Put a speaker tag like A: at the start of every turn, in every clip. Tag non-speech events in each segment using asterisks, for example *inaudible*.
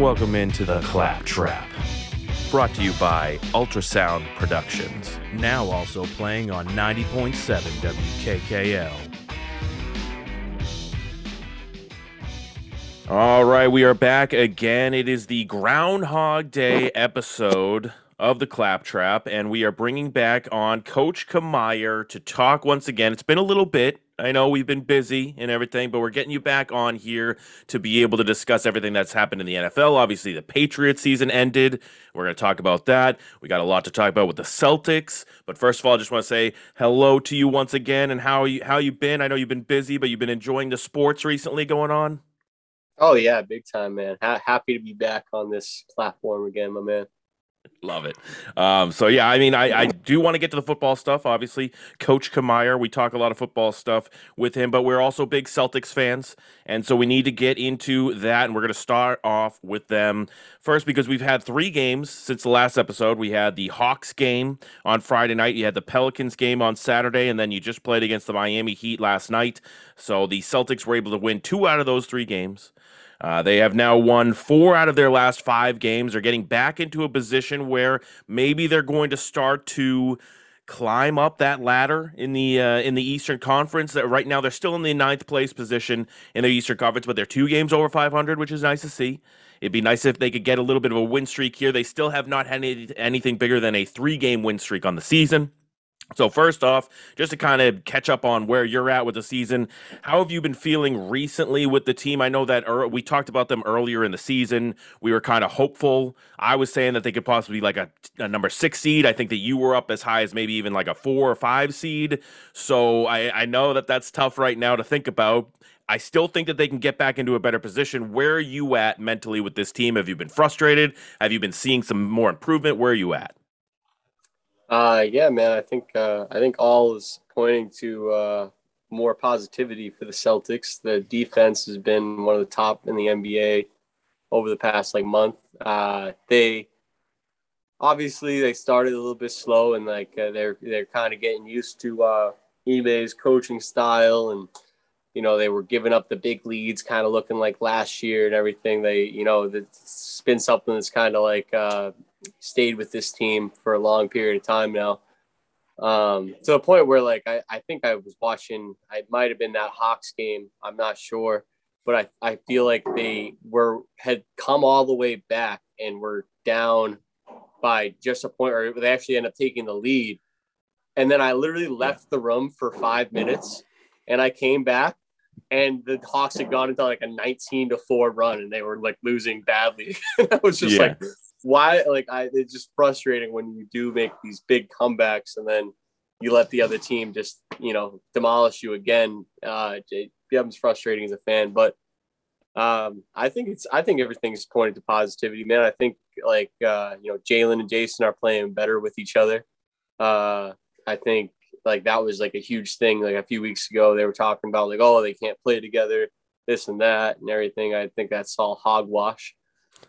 A: Welcome into the Clapp Trap. Brought to you by Ultrasound Productions. Now also playing on 90.7 WKKL. All right, we are back again. It is the Groundhog Day episode of the Clapp Trap, and we are bringing back on Coach Camire to talk once again. It's been a little bit. I know we've been busy and everything, but we're getting you back on here to be able to discuss everything that's happened in the NFL. Obviously, the Patriots season ended. We're going to talk about that. We got a lot to talk about with the Celtics. But first of all, I just want to say hello to you once again and how you how you been. I know you've been busy, but you've been enjoying the sports recently going on.
B: Oh yeah, big time, man. Ha- happy to be back on this platform again, my man.
A: Love it. Um, so yeah, I mean, I, I do want to get to the football stuff. Obviously, Coach Camire, we talk a lot of football stuff with him, but we're also big Celtics fans, and so we need to get into that. And we're going to start off with them first because we've had three games since the last episode. We had the Hawks game on Friday night, you had the Pelicans game on Saturday, and then you just played against the Miami Heat last night. So the Celtics were able to win two out of those three games. Uh, they have now won four out of their last five games. They're getting back into a position where maybe they're going to start to climb up that ladder in the uh, in the Eastern Conference. That right now they're still in the ninth place position in the Eastern Conference, but they're two games over 500, which is nice to see. It'd be nice if they could get a little bit of a win streak here. They still have not had any, anything bigger than a three game win streak on the season. So first off, just to kind of catch up on where you're at with the season, how have you been feeling recently with the team? I know that er- we talked about them earlier in the season. We were kind of hopeful. I was saying that they could possibly be like a, a, number six seed. I think that you were up as high as maybe even like a four or five seed. So I, I know that that's tough right now to think about. I still think that they can get back into a better position. Where are you at mentally with this team? Have you been frustrated? Have you been seeing some more improvement? Where are you at?
B: Uh, yeah, man. I think uh, I think all is pointing to uh, more positivity for the Celtics. The defense has been one of the top in the NBA over the past like month. Uh, they obviously they started a little bit slow and like uh, they're they're kind of getting used to uh, Ime's coaching style and you know they were giving up the big leads, kind of looking like last year and everything. They you know it's been something that's kind of like uh, stayed with this team for a long period of time now. Um, to the point where like I, I think I was watching I might have been that Hawks game, I'm not sure, but I, I feel like they were had come all the way back and were down by just a point or they actually end up taking the lead. And then I literally left the room for five minutes and I came back and the Hawks had gone into like a 19 to 4 run and they were like losing badly. *laughs* I was just yeah. like, why like I it's just frustrating when you do make these big comebacks and then you let the other team just you know demolish you again. Uh, it becomes frustrating as a fan, but um, I think it's I think everything's pointed to positivity, man. I think like uh, you know Jaylen and Jayson are playing better with each other. Uh, I think like that was like a huge thing. Like a few weeks ago, they were talking about like oh they can't play together, this and that and everything. I think that's all hogwash.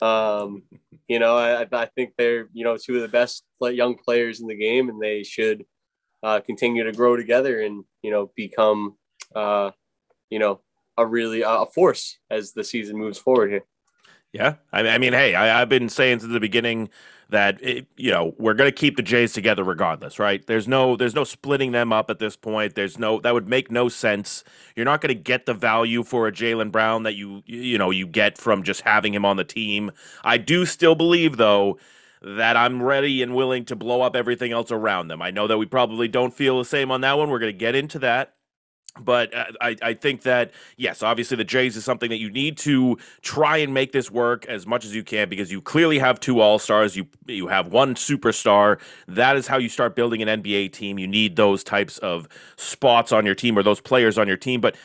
B: Um, you know, I, I think they're you know two of the best young players in the game, and they should uh, continue to grow together and you know become uh, you know a really uh, a force as the season moves forward here.
A: Yeah, I mean, I mean, hey, I, have been saying since the beginning that it, you know we're going to keep the Jays together regardless, right? There's no there's no splitting them up at this point. There's no that would make no sense. You're not going to get the value for a Jaylen Brown that you you know you get from just having him on the team. I do still believe though that I'm ready and willing to blow up everything else around them. I know that we probably don't feel the same on that one. We're going to get into that but uh, I, I think that yes obviously the jays is something that you need to try and make this work as much as you can because you clearly have two all-stars you you have one superstar that is how you start building an nba team you need those types of spots on your team or those players on your team but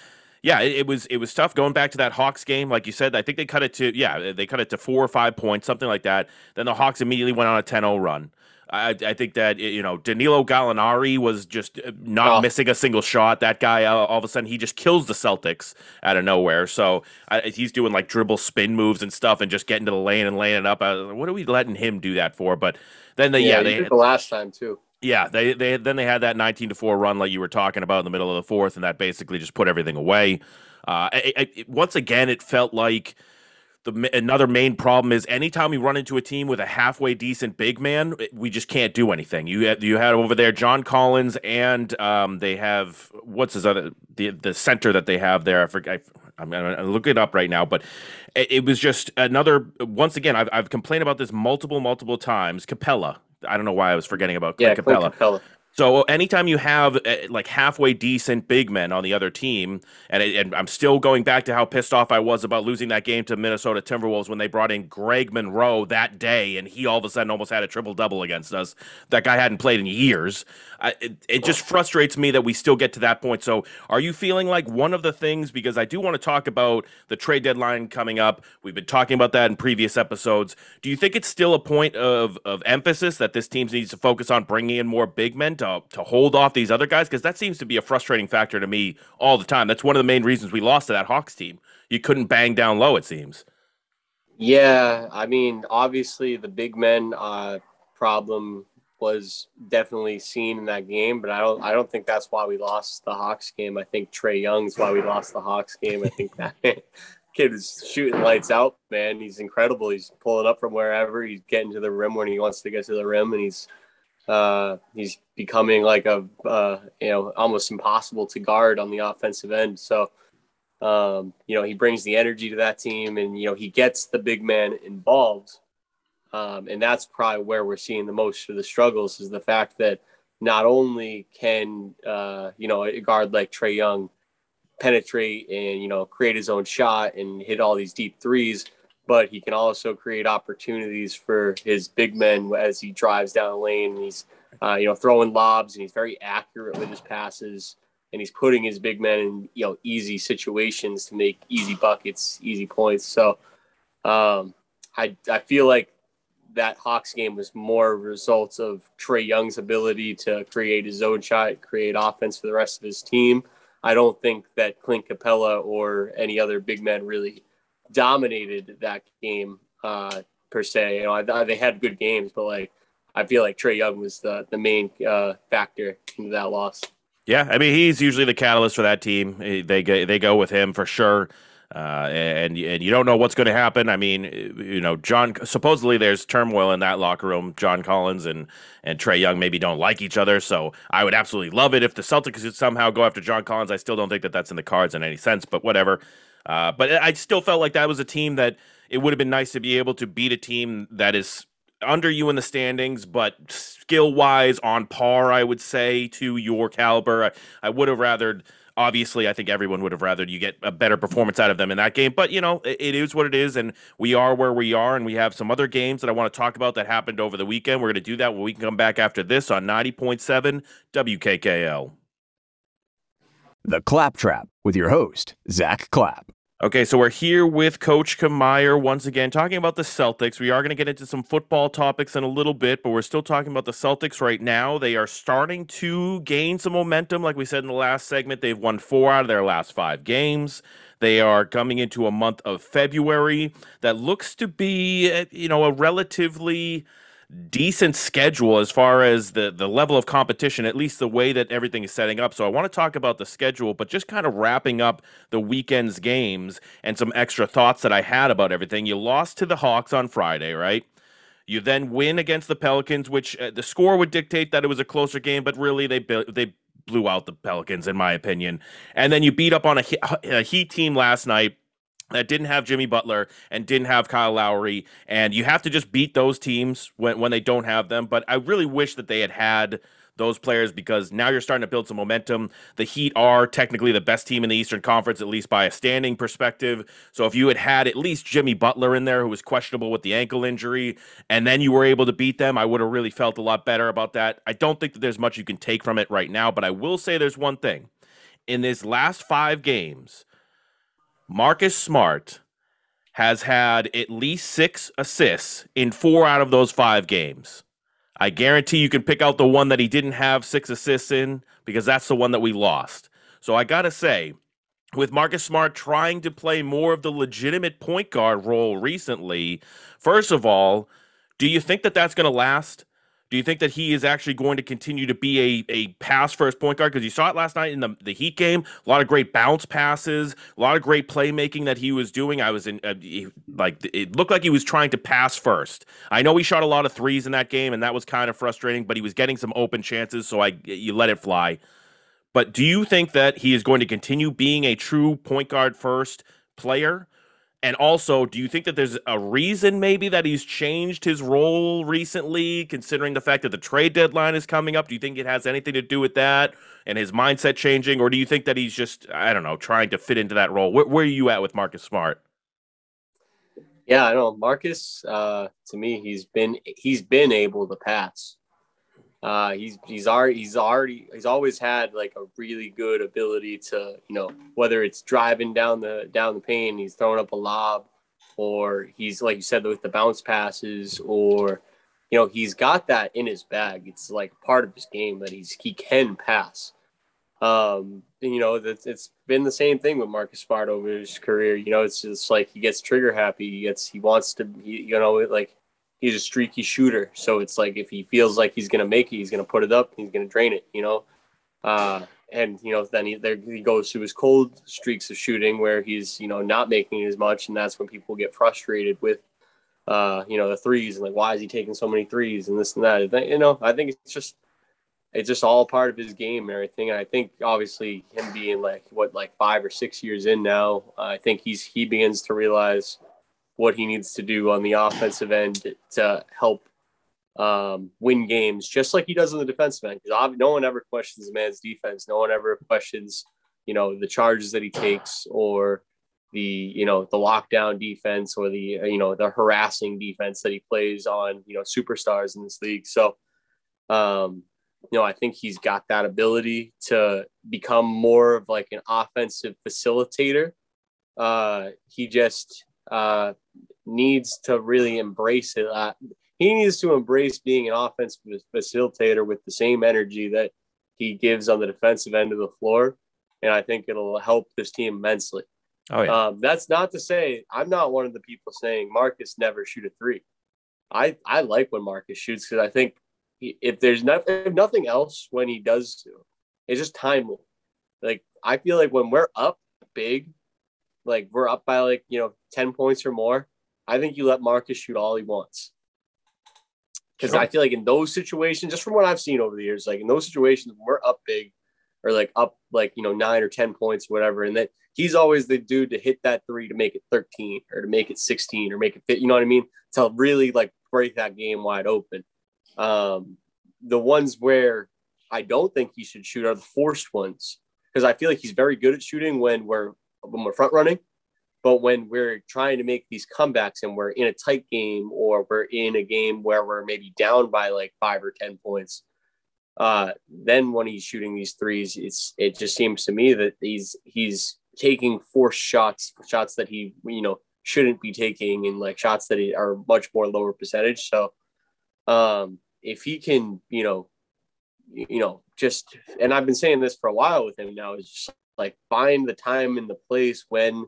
A: yeah, it, it, was it was tough going back to that Hawks game. Like you said, I think they cut it to yeah, they cut it to four or five points, something like that. Then the Hawks immediately went on a 10-0 run. I, I think that you know Danilo Gallinari was just uh, not oh. missing a single shot. That guy, uh, all of a sudden, he just kills the Celtics out of nowhere. So uh, he's doing like dribble spin moves and stuff, and just getting to the lane and laying it up. Uh, what are we letting him do that for? But then they yeah, yeah they
B: the last time too.
A: Yeah, they they then they had that nineteen to four run like you were talking about in the middle of the fourth, and that basically just put everything away. Uh, it, it, once again, it felt like the another main problem is anytime we run into a team with a halfway decent big man, we just can't do anything. You had, you had over there John Collins, and um, they have what's his other the the center that they have there. I forget. I'm gonna look it up right now, but it, it was just another. Once again, I've I've complained about this multiple multiple times. Capela. I don't know why I was forgetting about
B: yeah,
A: Capella.
B: Capela.
A: So anytime you have uh, like halfway decent big men on the other team, and, it, and, I'm still going back to how pissed off I was about losing that game to Minnesota Timberwolves when they brought in Greg Monroe that day, and he all of a sudden almost had a triple double against us. That guy hadn't played in years. I, it, it just frustrates me that we still get to that point. So are you feeling like one of the things because I do want to talk about the trade deadline coming up. We've been talking about that in previous episodes. Do you think it's still a point of of emphasis that this team needs to focus on bringing in more big men to to hold off these other guys because that seems to be a frustrating factor to me all the time. That's one of the main reasons we lost to that Hawks team. You couldn't bang down low, it seems.
B: Yeah, I mean, obviously the big men uh, problem was definitely seen in that game, but I don't I don't think that's why we lost the Hawks game. I think Trae Young's why we lost the Hawks game. I think that *laughs* kid is shooting lights out, man. He's incredible. He's pulling up from wherever. He's getting to the rim when he wants to get to the rim, and he's uh, he's becoming like a uh, you know almost impossible to guard on the offensive end. So um, you know he brings the energy to that team, and you know he gets the big man involved, um, and that's probably where we're seeing the most of the struggles is the fact that not only can uh, you know a guard like Trae Young penetrate and you know create his own shot and hit all these deep threes but he can also create opportunities for his big men as he drives down the lane. And he's, uh, you know, throwing lobs and he's very accurate with his passes. And he's putting his big men in, you know, easy situations to make easy buckets, easy points. So um, I, I feel like that Hawks game was more results of Trae Young's ability to create his own shot, create offense for the rest of his team. I don't think that Clint Capela or any other big men really dominated that game uh, per se. You know, I, they had good games, but like I feel like Trae Young was the the main uh, factor in that loss.
A: Yeah, I mean he's usually the catalyst for that team. They they go with him for sure. Uh, and and you don't know what's going to happen. I mean, you know, John. Supposedly, there's turmoil in that locker room. John Collins and and Trae Young maybe don't like each other. So I would absolutely love it if the Celtics could somehow go after John Collins. I still don't think that that's in the cards in any sense. But whatever. Uh, but I still felt like that was a team that it would have been nice to be able to beat a team that is under you in the standings, but skill wise on par, I would say, to your caliber. I, I would have rather. Obviously, I think everyone would have rather you get a better performance out of them in that game. But you know, it, it is what it is, and we are where we are, and we have some other games that I want to talk about that happened over the weekend. We're going to do that when we can come back after this on ninety point seven WKKL.
C: The Clapp Trap with your host Zack Clapp.
A: Okay, so we're here with Coach Camire once again talking about the Celtics. We are going to get into some football topics in a little bit, but we're still talking about the Celtics right now. They are starting to gain some momentum. Like we said in the last segment, they've won four out of their last five games. They are coming into a month of February that looks to be, eh, you know, a relatively decent schedule as far as the the level of competition at least the way that everything is setting up. So i want to talk about the schedule but just kind of wrapping up the weekend's games and some extra thoughts that i had about everything. You lost to the hawks on friday right? You then win against the pelicans which uh, the score would dictate that it was a closer game but really they they blew out the pelicans in my opinion. And then you beat up on a, a heat team last night that didn't have Jimmy Butler and didn't have Kyle Lowry. And you have to just beat those teams when, when they don't have them. But I really wish that they had had those players because now you're starting to build some momentum. The Heat are technically the best team in the Eastern Conference, at least by a standing perspective. So if you had had at least Jimmy Butler in there, who was questionable with the ankle injury, and then you were able to beat them, I would have really felt a lot better about that. I don't think that there's much you can take from it right now, but I will say there's one thing. In this last five games, Marcus Smart has had at least six assists in four out of those five games. I guarantee you can pick out the one that he didn't have six assists in because that's the one that we lost. So I got to say, with Marcus Smart trying to play more of the legitimate point guard role recently, first of all, do you think that that's going to last? Do you think that he is actually going to continue to be a, a pass first point guard? Because you saw it last night in the, the Heat game. A lot of great bounce passes, a lot of great playmaking that he was doing. I was in, uh, he, like, it looked like he was trying to pass first. I know he shot a lot of threes in that game, and that was kind of frustrating, but he was getting some open chances, so I you let it fly. But do you think that he is going to continue being a true point guard first player? And also, do you think that there's a reason maybe that he's changed his role recently, considering the fact that the trade deadline is coming up? Do you think it has anything to do with that and his mindset changing? Or do you think that he's just, I don't know, trying to fit into that role? Where, where are you at with Marcus Smart?
B: Yeah, I know Marcus. Uh, to me, he's been he's been able to pass. Uh, he's he's already he's already he's always had like a really good ability to you know whether it's driving down the down the paint, he's throwing up a lob, or he's like you said with the bounce passes, or you know he's got that in his bag. It's like part of his game that he's he can pass. Um, you know it's been the same thing with Marcus Smart over his career. You know it's just like he gets trigger happy. He gets he wants to you know like he's a streaky shooter. So it's like if he feels like he's gonna make it, he's gonna put it up, he's gonna drain it, you know. Uh, and you know, then he there he goes to his cold streaks of shooting where he's you know not making as much, and that's when people get frustrated with uh, you know the threes and like why is he taking so many threes and this and that. You know, I think it's just it's just all part of his game and everything. And I think obviously him being like what like five or six years in now, uh, I think he's he begins to realize what he needs to do on the offensive end to help um, win games, just like he does on the defensive end. Because no one ever questions the man's defense. No one ever questions, you know, the charges that he takes or the, you know, the lockdown defense or the, you know, the harassing defense that he plays on, you know, superstars in this league. So, um, you know, I think he's got that ability to become more of like an offensive facilitator. Uh, he just uh, needs to really embrace it. Uh, he needs to embrace being an offensive facilitator with the same energy that he gives on the defensive end of the floor. And I think it'll help this team immensely. Oh, yeah. Um, that's not to say I'm not one of the people saying Marcus never shoot a three. I, I like when Marcus shoots because I think he, if there's nothing, if nothing else, when he does, it's just timely. Like I feel like when we're up big, like we're up by like you know 10 points or more i think you let marcus shoot all he wants. Because sure. i feel like in those situations just from what i've seen over the years like in those situations we're up big or like up like you know nine or 10 points whatever and then he's always the dude to hit that three to make it 13 or to make it 16 or make it fit you know what i mean? To really like break that game wide open. Um the ones where i don't think he should shoot are the forced ones because i feel like he's very good at shooting when we're when we're front running. But when we're trying to make these comebacks and we're in a tight game or we're in a game where we're maybe down by like five or 10 points, uh, then when he's shooting these threes, it's it just seems to me that he's he's taking forced shots, shots that he you know shouldn't be taking, and like shots that are much more lower percentage. So, um, if he can, you know, you know, just and I've been saying this for a while with him now is just like find the time and the place when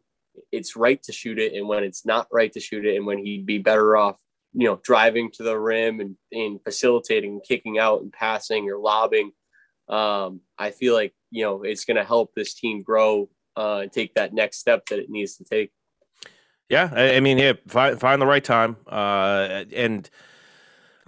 B: it's right to shoot it and when it's not right to shoot it and when he'd be better off you know driving to the rim and, and facilitating kicking out and passing or lobbing. Um, i feel like you know it's going to help this team grow uh, and take that next step that it needs to take.
A: Yeah i, I mean yeah find, find the right time uh, and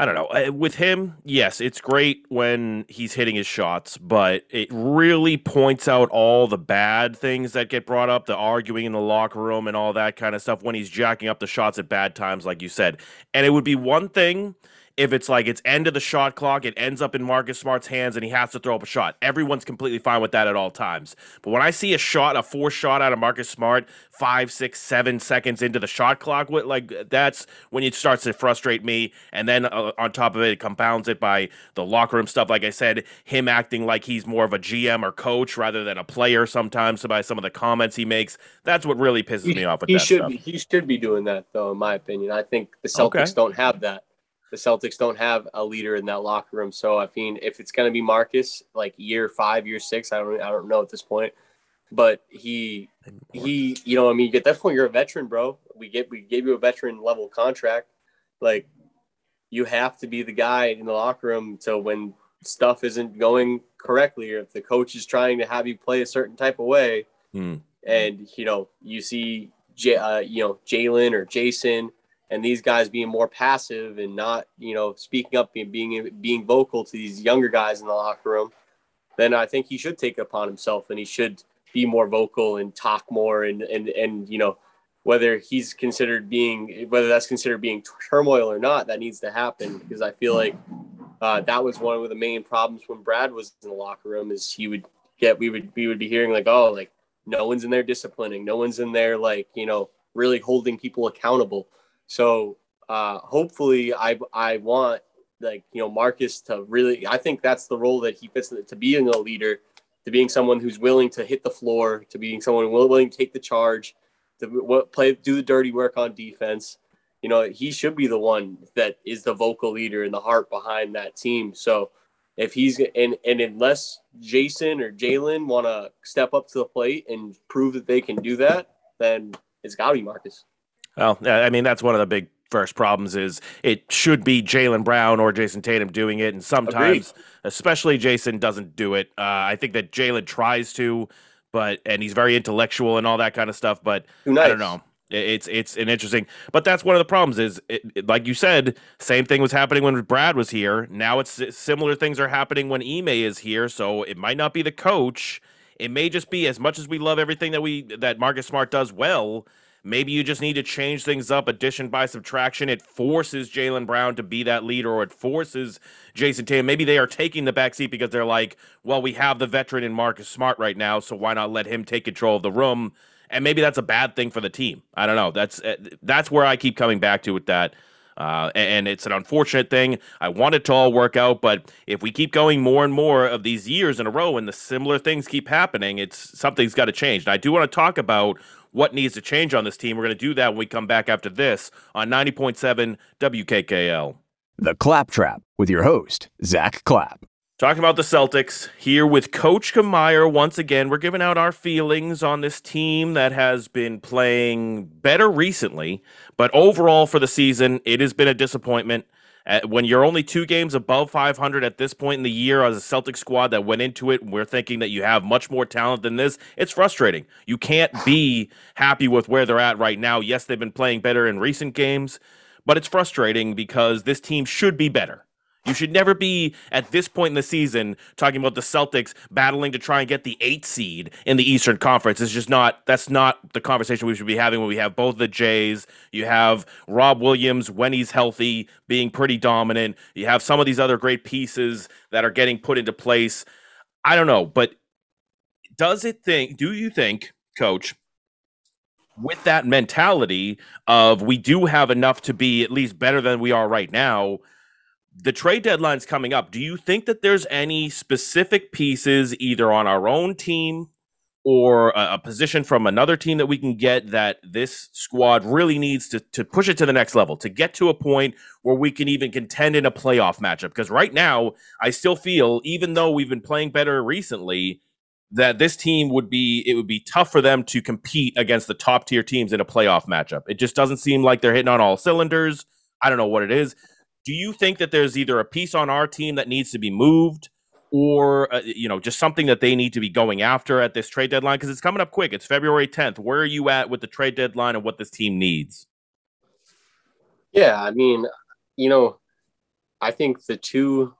A: I don't know. Uh, with him, yes, it's great when he's hitting his shots, but it really points out all the bad things that get brought up, the arguing in the locker room and all that kind of stuff when he's jacking up the shots at bad times, like you said. And it would be one thing if it's like it's end of the shot clock, it ends up in Marcus Smart's hands and he has to throw up a shot. Everyone's completely fine with that at all times. But when I see a shot, a four shot out of Marcus Smart, five, six, seven seconds into the shot clock, like that's when it starts to frustrate me. And then uh, on top of it, it compounds it by the locker room stuff. Like I said, him acting like he's more of a GM or coach rather than a player sometimes by some of the comments he makes. That's what really pisses he, me off with
B: he
A: that
B: should
A: stuff.
B: Be, he should be doing that, though, in my opinion. I think the Celtics okay. don't have that the Celtics don't have a leader in that locker room. So I mean, if it's going to be Marcus, like year five, year six, I don't, I don't know at this point. But he, he, you know, I mean, at that point, you're a veteran, bro. We get, we gave you a veteran level contract. Like, you have to be the guy in the locker room to when stuff isn't going correctly or if the coach is trying to have you play a certain type of way
A: Mm.
B: and you know you see J, uh, you know Jaylen or Jayson and these guys being more passive and not you know speaking up and being being vocal to these younger guys in the locker room then I think he should take it upon himself and he should be more vocal and talk more and and and you know whether he's considered being whether that's considered being turmoil or not that needs to happen because I feel like uh, that was one of the main problems when Brad was in the locker room is he would get we would we would be hearing like oh like no one's in there disciplining. No one's in there like you know really holding people accountable so uh, hopefully I I want like you know Marcus to really I think that's the role that he fits to being a leader to being someone who's willing to hit the floor to being someone willing to take the charge to what play do the dirty work on defense you know he should be the one that is the vocal leader and the heart behind that team so if he's and and unless Jayson or Jaylen want to step up to the plate and prove that they can do that, then it's got to be Marcus.
A: Well, I mean that's one of the big first problems is it should be Jaylen Brown or Jayson Tatum doing it, and sometimes, Agreed. especially Jayson, doesn't do it. Uh, I think that Jaylen tries to, but and he's very intellectual and all that kind of stuff. But nice. I don't know. It's it's an interesting, but that's one of the problems. Is it, it, like you said, same thing was happening when Brad was here. Now it's similar things are happening when Ime is here. So it might not be the coach. It may just be as much as we love everything that we that Marcus Smart does well. Maybe you just need to change things up, addition by subtraction. It forces Jaylen Brown to be that leader, or it forces Jayson Tatum. Maybe they are taking the back seat because they're like, well, we have the veteran in Marcus Smart right now, so why not let him take control of the room? and maybe that's a bad thing for the team. I don't know. That's uh, that's where I keep coming back to with that. Uh, and it's an unfortunate thing. I want it to all work out, but if we keep going more and more of these years in a row and the similar things keep happening, it's something's got to change. And I do want to talk about what needs to change on this team. We're going to do that when we come back after this on 90.7 WKKL.
C: The Clapp Trap with your host, Zack Clapp.
A: Talking about the Celtics here with Coach Camire once again. We're giving out our feelings on this team that has been playing better recently, but overall for the season, it has been a disappointment. When you're only two games above 500 at this point in the year as a Celtic squad that went into it, we're thinking that you have much more talent than this. It's frustrating. You can't be happy with where they're at right now. Yes, they've been playing better in recent games, but it's frustrating because this team should be better. You should never be at this point in the season talking about the Celtics battling to try and get the eight seed in the Eastern Conference. It's just not that's not the conversation we should be having when we have both the Jays. You have Rob Williams when he's healthy being pretty dominant. You have some of these other great pieces that are getting put into place. I don't know, but does it think do you think, coach, with that mentality of we do have enough to be at least better than we are right now? The trade deadline's coming up. Do you think that there's any specific pieces either on our own team or a, a, position from another team that we can get that this squad really needs to, to push it to the next level, to get to a point where we can even contend in a playoff matchup? Because right now, I still feel, even though we've been playing better recently, that this team would be it would be tough for them to compete against the top tier teams in a playoff matchup. It just doesn't seem like they're hitting on all cylinders. I don't know what it is do you think that there's either a piece on our team that needs to be moved or uh, you know just something that they need to be going after at this trade deadline? Because it's coming up quick. It's february 10th where are you at with the trade deadline and what this team needs?
B: Yeah i mean you know i think the two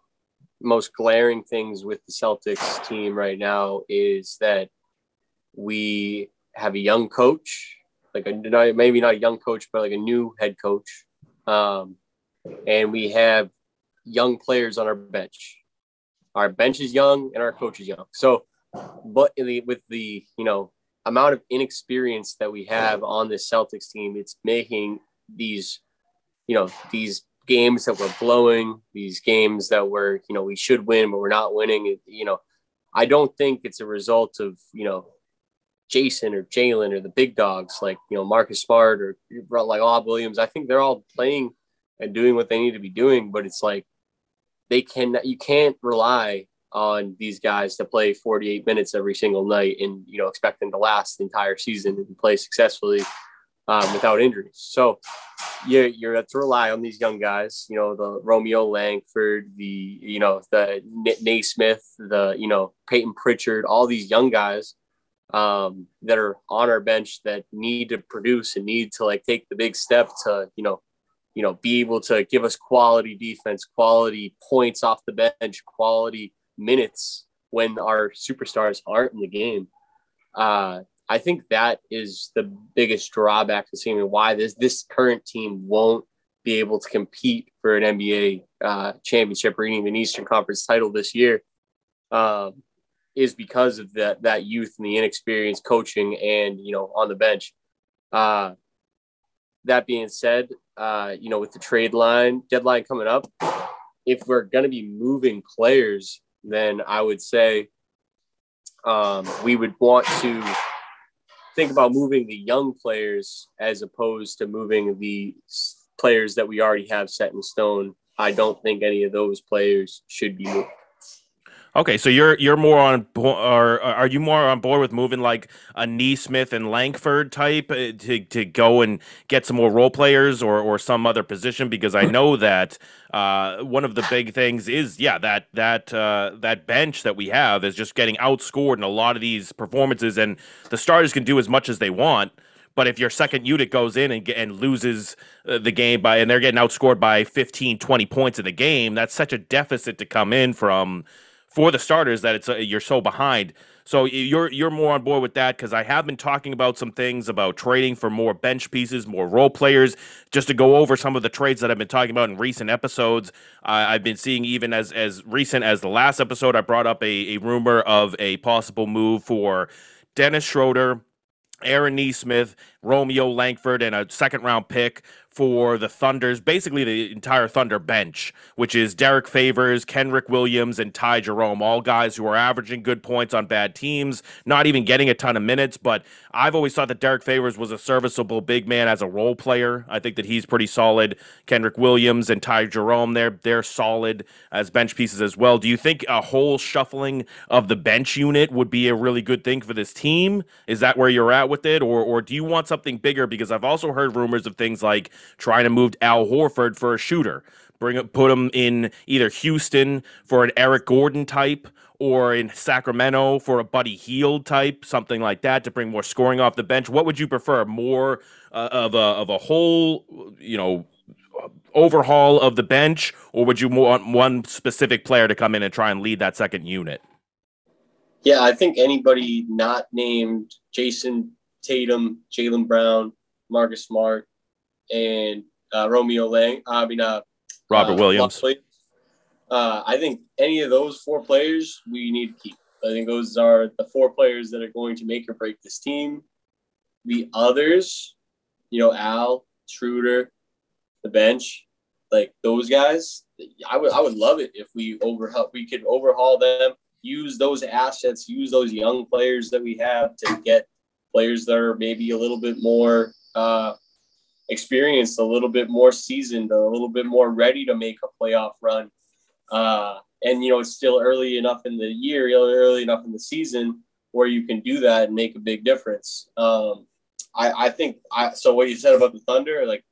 B: most glaring things with the celtics team right now is that we have a young coach like a maybe not a young coach but like a new head coach. Um, and we have young players on our bench. Our bench is young and our coach is young. So, but the, with the you know amount of inexperience that we have on this Celtics team, it's making these you know these games that we're blowing, these games that we're you know we should win but we're not winning. You know, I don't think it's a result of you know Jayson or Jaylen or the big dogs like you know Marcus Smart or like Rob Williams. I think they're all playing and doing what they need to be doing. But it's like they can you can't rely on these guys to play 48 minutes every single night and you know expect them to last the entire season and play successfully. um, without injuries. So you're you have to rely on these young guys. You know the Romeo Langford, the you know the Nesmith, the you know Payton Pritchard, all these young guys um, that are on our bench that need to produce and need to like take the big step to you know you know be able to give us quality defense, quality points off the bench, quality minutes when our superstars aren't in the game. Uh, I think that is the biggest drawback to seeing why this this current team won't be able to compete for an NBA uh, championship or even an Eastern Conference title this year. Um, is because of that that youth and the inexperienced coaching and you know on the bench. Uh, that being said, uh, you know with the trade line deadline coming up, if we're going to be moving players, then I would say um, we would want to think about moving the young players as opposed to moving the players that we already have set in stone. I don't think any of those players should be moved.
A: Okay, so you're you're more on or are you more on board with moving like a Nesmith and Langford type uh, to to go and get some more role players or or some other position because I know that uh, one of the big things is yeah that that uh, that bench that we have is just getting outscored in a lot of these performances and the starters can do as much as they want. But if your second unit goes in and, and loses uh, the game by and they're getting outscored by 15, 20 points in the game, that's such a deficit to come in from for the starters that it's uh, you're so behind. So you're you're more on board with that because I have been talking about some things about trading for more bench pieces, more role players. Just to go over some of the trades that I've been talking about in recent episodes, I've been seeing even as as recent as the last episode, I brought up a, a rumor of a possible move for Dennis Schroeder, Aaron Nesmith, Romeo Langford, and a second round pick for the Thunders, basically the entire Thunder bench, which is Derrick Favors, Kenrich Williams, and Ty Jerome, all guys who are averaging good points on bad teams, not even getting a ton of minutes. But I've always thought that Derrick Favors was a serviceable big man as a role player. I think that he's pretty solid. Kenrich Williams and Ty Jerome, they're they're solid as bench pieces as well. Do you think a whole shuffling of the bench unit would be a really good thing for this team? Is that where you're at with it, or or do you want something bigger? Because I've also heard rumors of things like trying to move Al Horford for a shooter. Bring put him in either Houston for an Eric Gordon type or in Sacramento for a Buddy Hield type, something like that to bring more scoring off the bench. What would you prefer? More uh, of a of a whole, you know, overhaul of the bench, or would you want one specific player to come in and try and lead that second unit?
B: Yeah, I think anybody not named Jayson Tatum, Jaylen Brown, Marcus Smart, and uh, Romeo Lang. I mean, uh,
A: Robert uh, Williams.
B: Uh, I think any of those four players we need to keep. I think those are the four players that are going to make or break this team. The others, you know, Al, Schroeder, the bench, like those guys, I would I would love it if we overhaul we could overhaul them, use those assets, use those young players that we have to get players that are maybe a little bit more uh, experienced, a little bit more seasoned, a little bit more ready to make a playoff run. Uh, and you know, it's still early enough in the year, early enough in the season where you can do that and make a big difference. Um, I, I think I, so. What you said about the Thunder, like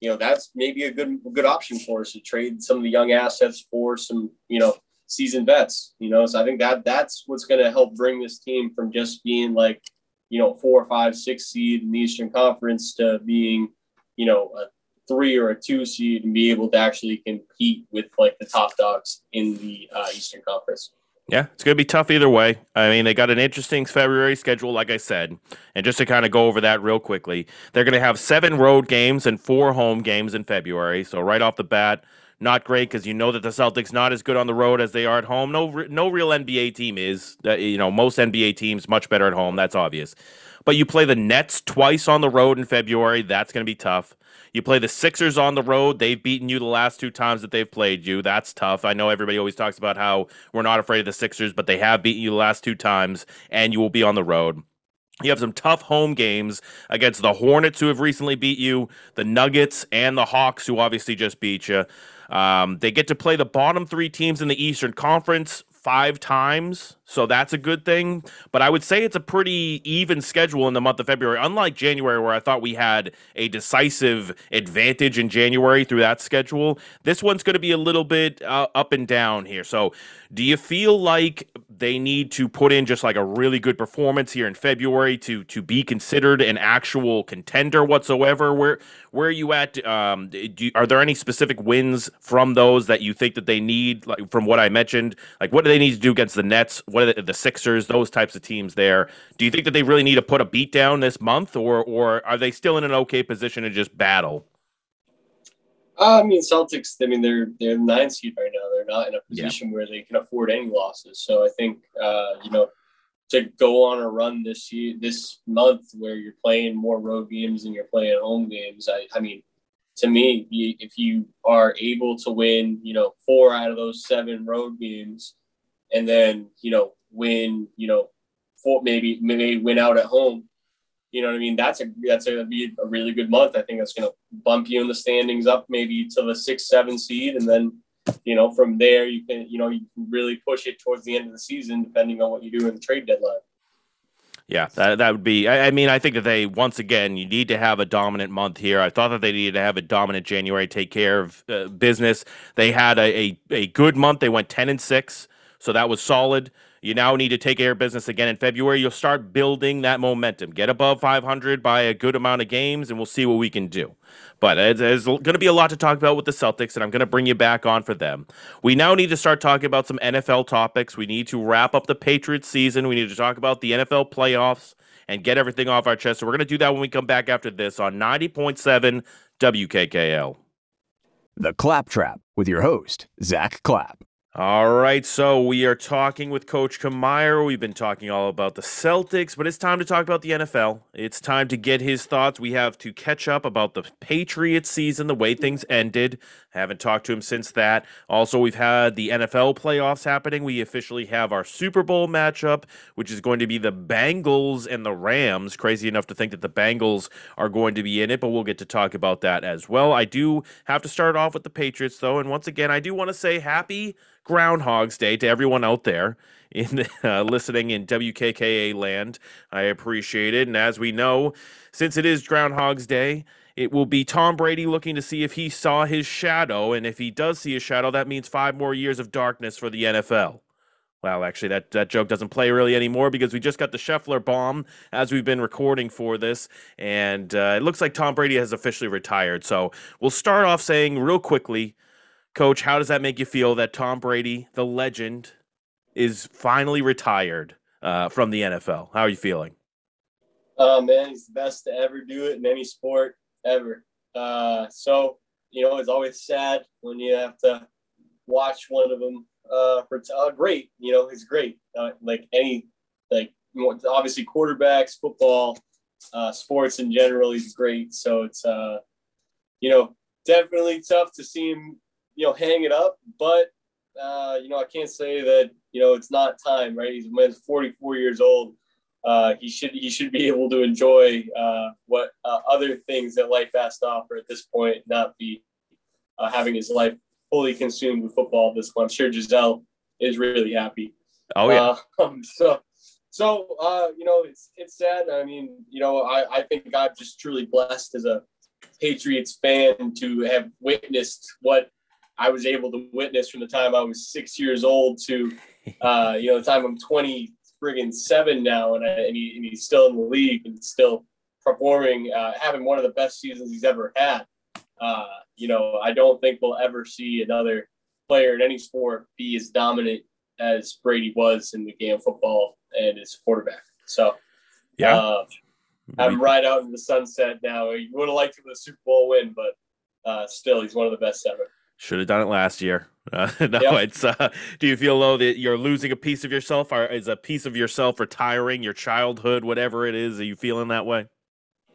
B: you know, that's maybe a good good option for us to trade some of the young assets for some you know seasoned vets. You know, so I think that that's what's going to help bring this team from just being like you know four, five, six seed in the Eastern Conference to being you know, a three or a two seed and be able to actually compete with like the top dogs in the uh, Eastern Conference.
A: Yeah, it's going to be tough either way. I mean, they got an interesting February schedule, like I said. And just to kind of go over that real quickly, they're going to have seven road games and four home games in February. So, right off the bat, not great because you know that the Celtics not as good on the road as they are at home. No, no real NBA team is. You know, most NBA teams much better at home. That's obvious. But you play the Nets twice on the road in February. That's going to be tough. You play the Sixers on the road. They've beaten you the last two times that they've played you. That's tough. I know everybody always talks about how we're not afraid of the Sixers, but they have beaten you the last two times, and you will be on the road. You have some tough home games against the Hornets, who have recently beat you, the Nuggets, and the Hawks, who obviously just beat you. Um, they get to play the bottom three teams in the Eastern Conference five times so that's a good thing. But I would say it's a pretty even schedule in the month of February, unlike January, where I thought we had a decisive advantage in January through that schedule. This one's going to be a little bit uh, up and down here. So, do you feel like they need to put in just like a really good performance here in February to to be considered an actual contender whatsoever? Where where are you at? Um, do, are there any specific wins from those that you think that they need? Like from what I mentioned, like what do they need to do against the Nets? What are the, the Sixers? Those types of teams there. Do you think that they really need to put a beat down this month, or or are they still in an okay position to just battle?
B: Uh, I mean, Celtics. I mean, they're they're nine seed right now. They're not in a position yeah. where they can afford any losses. So I think uh, you know to go on a run this year, this month, where you're playing more road games and you're playing home games. I, I mean, to me, if you are able to win, you know, four out of those seven road games, and then you know win, you know, four maybe maybe win out at home you know what I mean? That's a that's a be a really good month. I think that's to bump you in the standings up maybe to the six seven seed, and then you know from there you can you know you can really push it towards the end of the season depending on what you do in the trade deadline.
A: Yeah, that, that would be. I, I, mean, I think that they once again you need to have a dominant month here. I thought that they needed to have a dominant January, take care of uh, business. They had a, a a good month. They went ten and six, so that was solid. You now need to take air business again in February. You'll start building that momentum. Get above 500 by a good amount of games, and we'll see what we can do. But there's going to be a lot to talk about with the Celtics, and I'm going to bring you back on for them. We now need to start talking about some NFL topics. We need to wrap up the Patriots season. We need to talk about the NFL playoffs and get everything off our chest. So we're going to do that when we come back after this on 90.7 WKKL.
C: The Clapp Trap with your host, Zack Clapp.
A: All right, so we are talking with Coach Camire. We've been talking all about the Celtics, but it's time to talk about the NFL. It's time to get his thoughts. We have to catch up about the Patriots season, the way things ended. Haven't talked to him since that. Also, we've had the NFL playoffs happening. We officially have our Super Bowl matchup, which is going to be the Bengals and the Rams. Crazy enough to think that the Bengals are going to be in it, but we'll get to talk about that as well. I do have to start off with the Patriots, though, and once again, I do want to say happy Groundhog's Day to everyone out there *laughs* in uh, listening in WKKA land. I appreciate it. And as we know, since it is Groundhog's Day, it will be Tom Brady looking to see if he saw his shadow. And if he does see a shadow, that means five more years of darkness for the NFL. Well, actually, that, that joke doesn't play really anymore because we just got the Schefter bomb as we've been recording for this. And uh, it looks like Tom Brady has officially retired. So we'll start off saying real quickly Coach, how does that make you feel that Tom Brady, the legend, is finally retired uh, from the NFL? How are you feeling?
B: Oh man, he's the best to ever do it in any sport ever. Uh, so you know, it's always sad when you have to watch one of them. Uh, for uh, great, you know, he's great. Uh, like any, like obviously quarterbacks, football, uh, sports in general, he's great. So it's uh, you know, definitely tough to see him you know, hang it up. But uh, you know, I can't say that you know it's not time, right? He's, he's 44 years old. Uh, he should he should be able to enjoy uh, what uh, other things that life has to offer at this point, not be uh, having his life fully consumed with football. This one, I'm sure Gisele is really happy.
A: Oh yeah.
B: Uh, *laughs* um, so so uh, you know, it's it's sad. I mean, you know, I I think I'm just truly blessed as a Patriots fan to have witnessed what I was able to witness from the time I was six years old to, *laughs* uh, you know, the time I'm 20 friggin' seven now, and, I, and, he, and, he's still in the league and still performing, uh, having one of the best seasons he's ever had. Uh, you know, I don't think we'll ever see another player in any sport be as dominant as Brady was in the game of football and his quarterback. So,
A: yeah, uh,
B: I'm right out in the sunset now. You would have liked to the Super Bowl win, but uh, still, he's one of the best ever.
A: Should have done it last year. *laughs* Uh, *laughs* no, it's. Uh, do you feel though that you're losing a piece of yourself, or is a piece of yourself retiring, your childhood, whatever it is? Are you feeling that way?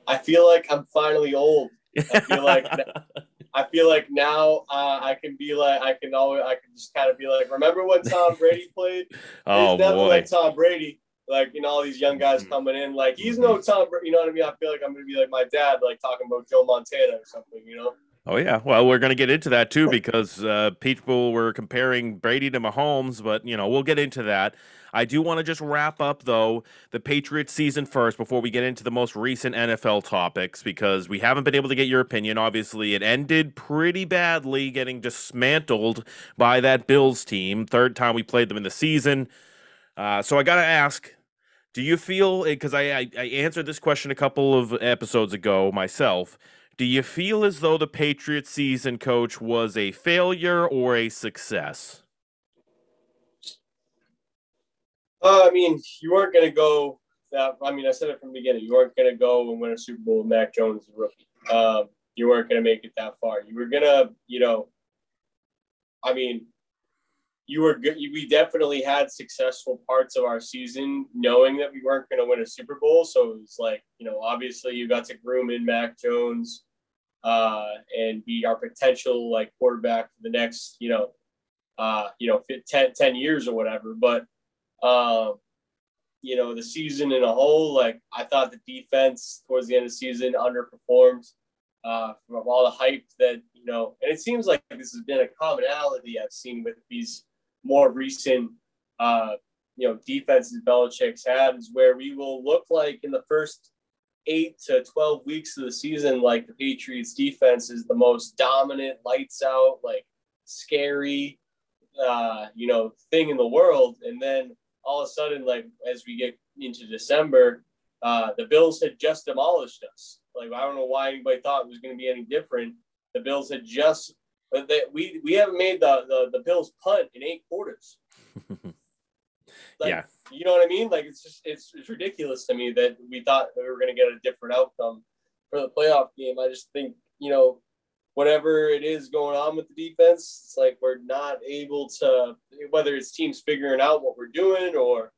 B: I feel like I'm finally old. I feel like *laughs* I feel like now uh, I can be like I can always I can just kind of be like, remember when Tom Brady played?
A: oh boy,
B: like Tom Brady. Like you know, all these young guys mm-hmm. coming in, like he's no Tom. Brady. You know what I mean? I feel like I'm gonna be like my dad, like talking about Joe Montana or something. You know?
A: Oh yeah, well we're going to get into that too because uh, people were comparing Brady to Mahomes, but you know we'll get into that. I do want to just wrap up, though, the Patriots season first before we get into the most recent NFL topics because we haven't been able to get your opinion. Obviously, it ended pretty badly, getting dismantled by that Bills team. Third time we played them in the season. Uh, so I got to ask do you feel because I, I, I answered this question a couple of episodes ago myself do you feel as though the patriots season coach was a failure or a success
B: uh, i mean you weren't going to go that i mean i said it from the beginning you weren't going to go and win a super bowl with mac jones rookie um, you weren't going to make it that far you were going to you know i mean you were good. We definitely had successful parts of our season, knowing that we weren't going to win a Super Bowl. So it was like, you know, obviously you got to groom in Mac Jones uh, and be our potential like quarterback for the next, you know, uh, you know, 10, 10 years or whatever. But, um, you know, the season in a whole, like I thought the defense towards the end of the season underperformed uh, from all the hype that, you know, and it seems like this has been a commonality I've seen with these more recent, uh, you know, defenses Belichick's had is where we will look like in the first eight to 12 weeks of the season, like the Patriots defense is the most dominant, lights out, like scary, uh, you know, thing in the world. And then all of a sudden, like as we get into December, uh, the Bills had just demolished us. Like I don't know why anybody thought it was going to be any different. The Bills had just they, we we haven't made the, the the Bills punt in eight quarters. *laughs* like, yeah, you know what I mean. Like it's just it's it's ridiculous to me that we thought that we were going to get a different outcome for the playoff game. I just think you know whatever it is going on with the defense, it's like we're not able to whether it's teams figuring out what we're doing or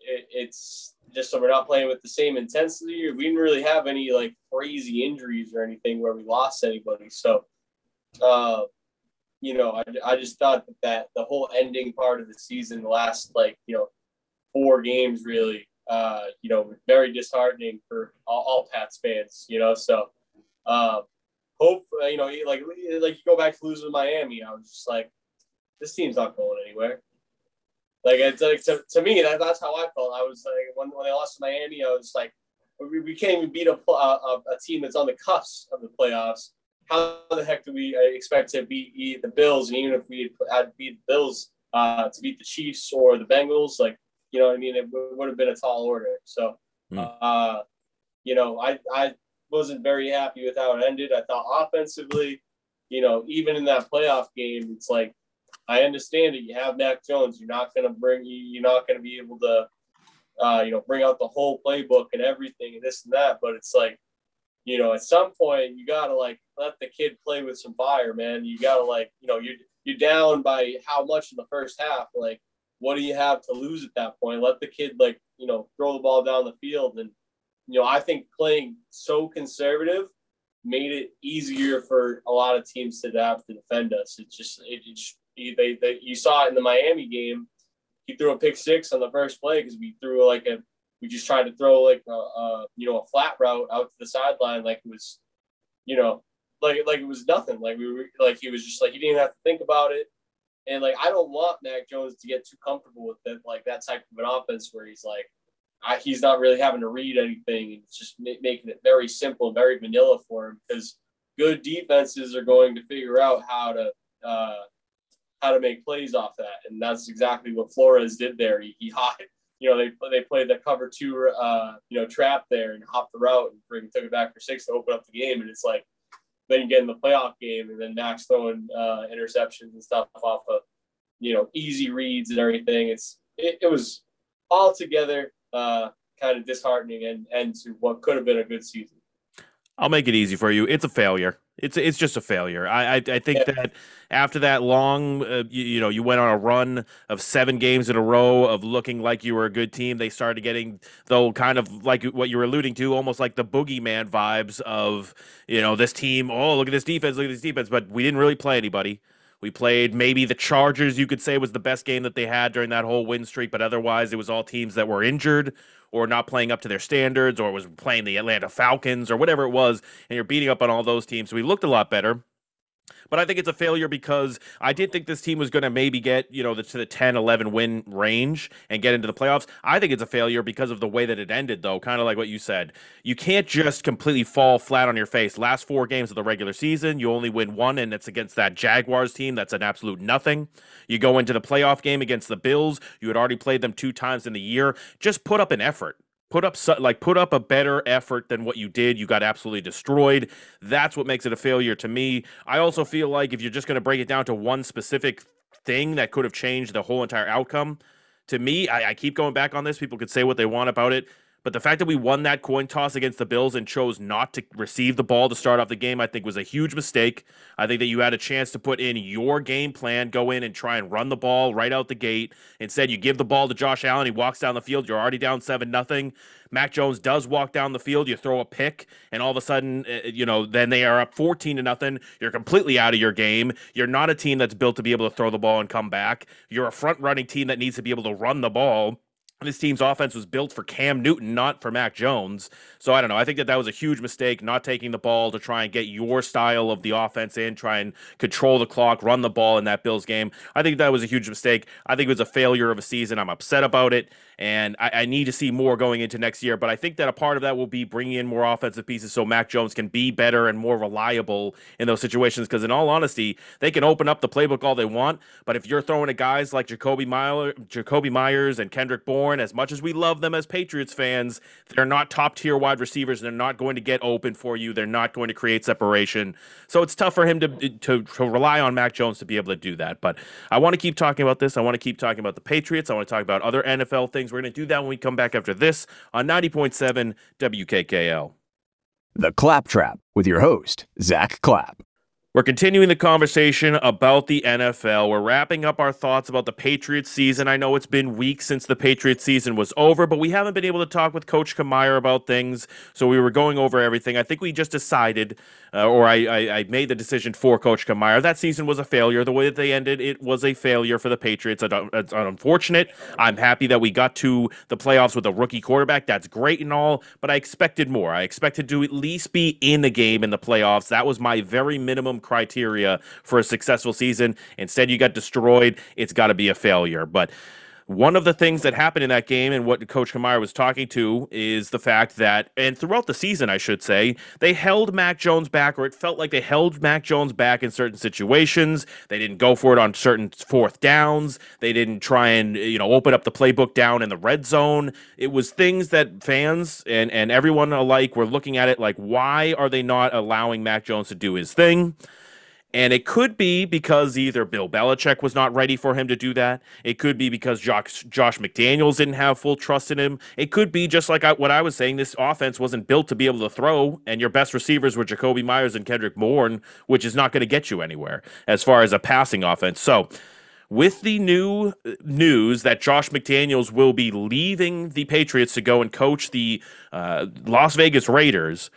B: it, it's just so we're not playing with the same intensity. We didn't really have any like crazy injuries or anything where we lost anybody. So uh, you know, I, I just thought that, that the whole ending part of the season, the last like, you know, four games really, uh, you know, very disheartening for all, all Pats fans, you know, so, uh, hope, you know, like, like you go back to losing Miami, I was just like, this team's not going anywhere. Like it's like to, to me, that, that's how I felt. I was like, when, when they lost to Miami, I was like, we, we can't even beat a, a, a team that's on the cusp of the playoffs how the heck do we uh, expect to beat the Bills? And even if we had beat the Bills uh, to beat the Chiefs or the Bengals, like you know, what I mean, it would have been a tall order. So, mm. uh, you know, I I wasn't very happy with how it ended. I thought offensively, you know, even in that playoff game, it's like I understand it. You have Mac Jones. You're not going to bring you. You're not going to be able to, uh, you know, bring out the whole playbook and everything and this and that. But it's like you know, at some point you gotta like let the kid play with some fire, man. You gotta like, you know, you're you're down by how much in the first half. Like, what do you have to lose at that point? Let the kid like, you know, throw the ball down the field. And, you know, I think playing so conservative made it easier for a lot of teams to have to defend us. It's just it, it they, they you saw it in the Miami game. He threw a pick six on the first play because we threw like a we just tried to throw like a, a, you know a flat route out to the sideline like it was you know like like it was nothing like we were like he was just like he didn't have to think about it and like I don't want Mac Jones to get too comfortable with it like that type of an offense where he's like I, he's not really having to read anything and just ma- making it very simple very vanilla for him because good defenses are going to figure out how to uh, how to make plays off that and that's exactly what Flores did there he, he *laughs* you know, they they played the cover two, uh, you know, trap there and hopped the route and bring, took it back for six to open up the game. And it's like, then you get in the playoff game and then Max throwing uh, interceptions and stuff off of, you know, easy reads and everything. It's it, it was altogether uh, kind of disheartening and and to what could have been a good season.
A: I'll make it easy for you. It's a failure. It's it's just a failure. I I, I think yeah. that after that long, uh, you, you, know, you went on a run of seven games in a row of looking like you were a good team. They started getting though kind of like what you were alluding to, almost like the boogeyman vibes of you know this team. Oh, look at this defense! Look at this defense! But we didn't really play anybody. We played maybe the Chargers, you could say, was the best game that they had during that whole win streak, but otherwise it was all teams that were injured or not playing up to their standards or was playing the Atlanta Falcons or whatever it was, and you're beating up on all those teams. So we looked a lot better. But I think it's a failure because I did think this team was going to maybe get, you know, the, to the 10, 11 win range and get into the playoffs. I think it's a failure because of the way that it ended, though, kind of like what you said. You can't just completely fall flat on your face. Last four games of the regular season, you only win one, and it's against that Jaguars team. That's an absolute nothing. You go into the playoff game against the Bills. You had already played them two times in the year. Just put up an effort put up like put up a better effort than what you did. You got absolutely destroyed. That's what makes it a failure to me. I also feel like if you're just going to break it down to one specific thing that could have changed the whole entire outcome to me I, I keep going back on this. People could say what they want about it but the fact that we won that coin toss against the Bills and chose not to receive the ball to start off the game, I think was a huge mistake. I think that you had a chance to put in your game plan, go in and try and run the ball right out the gate. Instead, you give the ball to Josh Allen. He walks down the field. You're already down 7 nothing. Mac Jones does walk down the field. You throw a pick, and all of a sudden, uh, you know, then they are up 14 to nothing. You're completely out of your game. You're not a team that's built to be able to throw the ball and come back. You're a front running team that needs to be able to run the ball this team's offense was built for Cam Newton, not for Mac Jones. So I don't know. I think that that was a huge mistake, not taking the ball to try and get your style of the offense in, try and control the clock, run the ball in that Bills game. I think that was a huge mistake. I think it was a failure of a season. I'm upset about it and I, I, need to see more going into next year. But I think that a part of that will be bringing in more offensive pieces so Mac Jones can be better and more reliable in those situations. Because in all honesty, they can open up the playbook all they want, but if you're throwing at guys like Jakobi, Meyer, Jakobi Meyers and Kendrick Bourne, as much as we love them as Patriots fans, they're not top tier wide receivers. They're not going to get open for you. They're not going to create separation. So it's tough for him to to, to rely on Mac Jones to be able to do that. But I want to keep talking about this. I want to keep talking about the Patriots. I want to talk about other NFL things things. We're going to do that when we come back after this on 90.7 WKKL.
C: The Clapp Trap with your host, Zack Clapp.
A: We're continuing the conversation about the NFL. We're wrapping up our thoughts about the Patriots season. I know it's been weeks since the Patriots season was over, but we haven't been able to talk with Coach Camire about things. So we were going over everything. I think we just decided uh, or I, I, I, made the decision for Coach Camire. That season was a failure. The way that they ended, it was a failure for the Patriots. It's unfortunate. I'm happy that we got to the playoffs with a rookie quarterback. That's great and all, but I expected more. I expected to at least be in the game in the playoffs. That was my very minimum criteria for a successful season. Instead, you got destroyed. It's got to be a failure. But one of the things that happened in that game and what Coach Camire was talking to is the fact that, and throughout the season, I should say, they held Mac Jones back, or it felt like they held Mac Jones back in certain situations. They didn't go for it on certain fourth downs. They didn't try and, you know, open up the playbook down in the red zone. It was things that fans and, and everyone alike were looking at it like, why are they not allowing Mac Jones to do his thing? And it could be because either Bill Belichick was not ready for him to do that. It could be because Josh, Josh McDaniels didn't have full trust in him. It could be just like I, what I was saying this offense wasn't built to be able to throw, and your best receivers were Jakobi Meyers and Kendrick Bourne, which is not going to get you anywhere as far as a passing offense. So, with the new uh, news that Josh McDaniels will be leaving the Patriots to go and coach the uh, Las Vegas Raiders,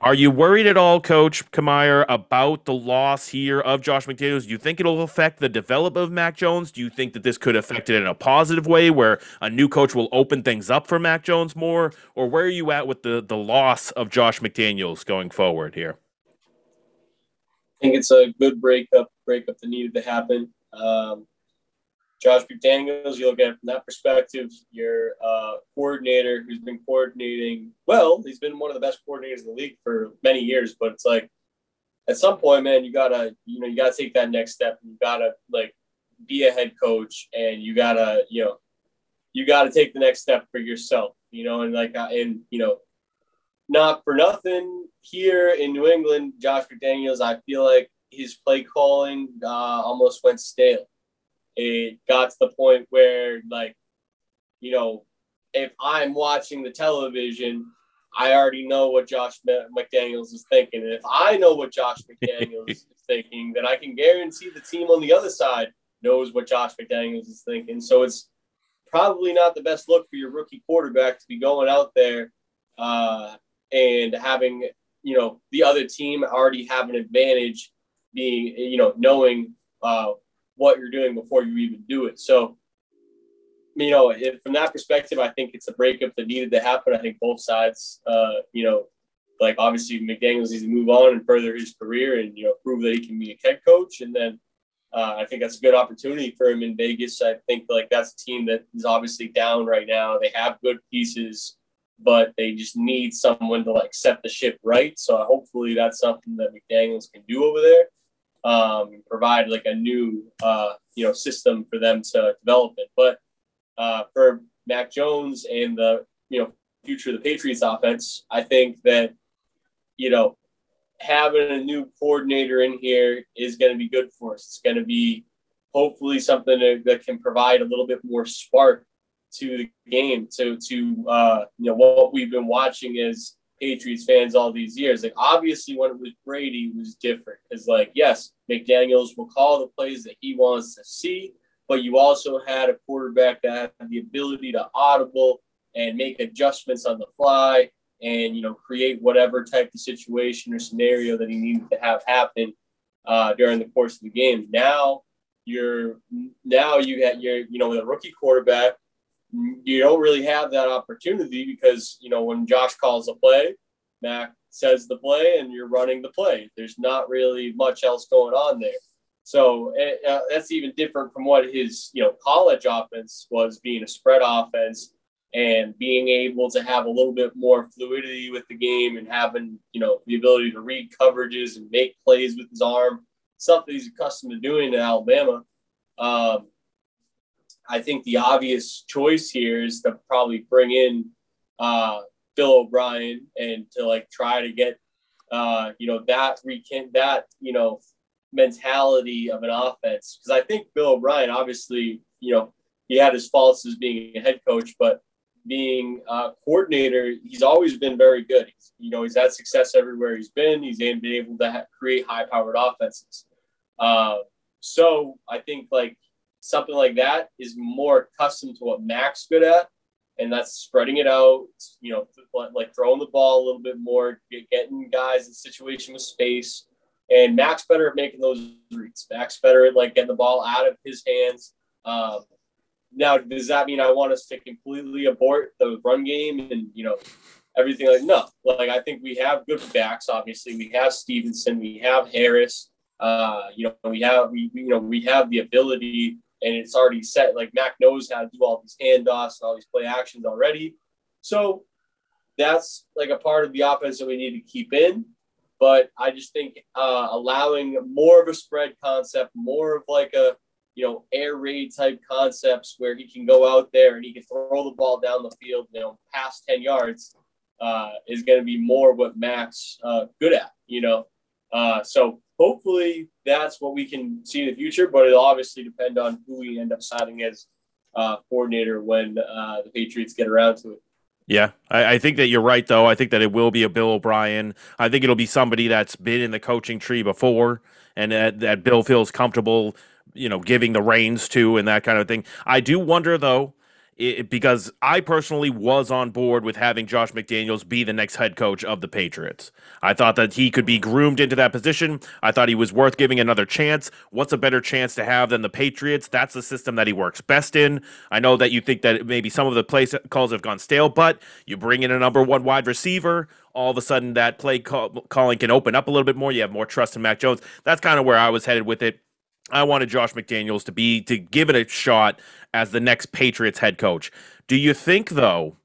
A: are you worried at all, Coach Camire, about the loss here of Josh McDaniels? Do you think it'll affect the development of Mac Jones? Do you think that this could affect it in a positive way where a new coach will open things up for Mac Jones more? Or where are you at with the, the loss of Josh McDaniels going forward here?
B: I think it's a good breakup, breakup that needed to happen. Um, Josh McDaniels, you look at it from that perspective, your uh, coordinator who's been coordinating well, he's been one of the best coordinators in the league for many years, but it's like at some point, man, you gotta, you know, you gotta take that next step. You gotta like be a head coach and you gotta, you know, you gotta take the next step for yourself, you know, and like, uh, and, you know, not for nothing here in New England, Josh McDaniels, I feel like his play calling uh, almost went stale it got to the point where like you know if i'm watching the television i already know what josh mcdaniels is thinking. And if i know what josh *laughs* mcdaniels is thinking then i can guarantee the team on the other side knows what josh mcdaniels is thinking. So it's probably not the best look for your rookie quarterback to be going out there uh, and having you know the other team already have an advantage being you know knowing uh, what you're doing before you even do it. So, you know, if, from that perspective, I think it's a breakup that needed to happen. I think both sides, uh, you know, like obviously McDaniels needs to move on and further his career and you know prove that he can be a head coach. And then uh, I think that's a good opportunity for him in Vegas. I think like that's a team that is obviously down right now. They have good pieces, but they just need someone to like set the ship right. So hopefully that's something that McDaniels can do over there. Um, provide like a new uh, you know system for them to develop it. But uh, for Mac Jones and the you know future of the Patriots offense, I think that you know having a new coordinator in here is going to be good for us. It's going to be hopefully something that, that can provide a little bit more spark to the game, to to uh, you know what we've been watching as Patriots fans all these years. Like obviously, when it was Brady, it was different. It's like yes, McDaniel's will call the plays that he wants to see, but you also had a quarterback that had the ability to audible and make adjustments on the fly and you know create whatever type of situation or scenario that he needed to have happen uh, during the course of the game. Now you're now you have you're you know with a rookie quarterback, you don't really have that opportunity because you know when Josh calls a play, Mac says the play, and you're running the play. There's not really much else going on there. So uh, that's even different from what his you know college offense was, being a spread offense and being able to have a little bit more fluidity with the game and having you know the ability to read coverages and make plays with his arm something he's accustomed to doing in alabama um, i think the obvious choice here is to probably bring in uh, bill o'brien and to like try to get uh, you know that recant that you know mentality of an offense because i think bill o'brien obviously you know he had his faults as being a head coach but being a coordinator, he's always been very good. He's, you know, he's had success everywhere he's been. He's been able to ha- create high-powered offenses. Uh, so I think like something like that is more accustomed to what Mac's good at, and that's spreading it out. You know, like throwing the ball a little bit more, getting guys in situation with space. And Mac's better at making those reads. Mac's better at like getting the ball out of his hands. Um, now, does that mean I want us to completely abort the run game and you know everything like no? Like I think we have good backs. Obviously, we have Stevenson, we have Harris. Uh, you know, we have we you know we have the ability, and it's already set. Like Mac knows how to do all these handoffs and all these play actions already. So that's like a part of the offense that we need to keep in. But I just think uh, allowing more of a spread concept, more of like a you know, air raid type concepts where he can go out there and he can throw the ball down the field, you know, past 10 yards uh, is going to be more what Mac's uh, good at, you know. Uh, so hopefully that's what we can see in the future, but it'll obviously depend on who we end up signing as uh, coordinator when uh, the Patriots get around to it.
A: Yeah, I, I, think that you're right, though. I think that it will be a Bill O'Brien. I think it'll be somebody that's been in the coaching tree before and that, that Bill feels comfortable you know, giving the reins to and that kind of thing. I do wonder though, it, because I personally was on board with having Josh McDaniels be the next head coach of the Patriots. I thought that he could be groomed into that position. I thought he was worth giving another chance. What's a better chance to have than the Patriots? That's the system that he works best in. I know that you think that maybe some of the play calls have gone stale, but you bring in a number one wide receiver. All of a sudden, that play call, calling can open up a little bit more. You have more trust in Mac Jones. That's kind of where I was headed with it. I wanted Josh McDaniels to be to give it a shot as the next Patriots head coach. Do you think though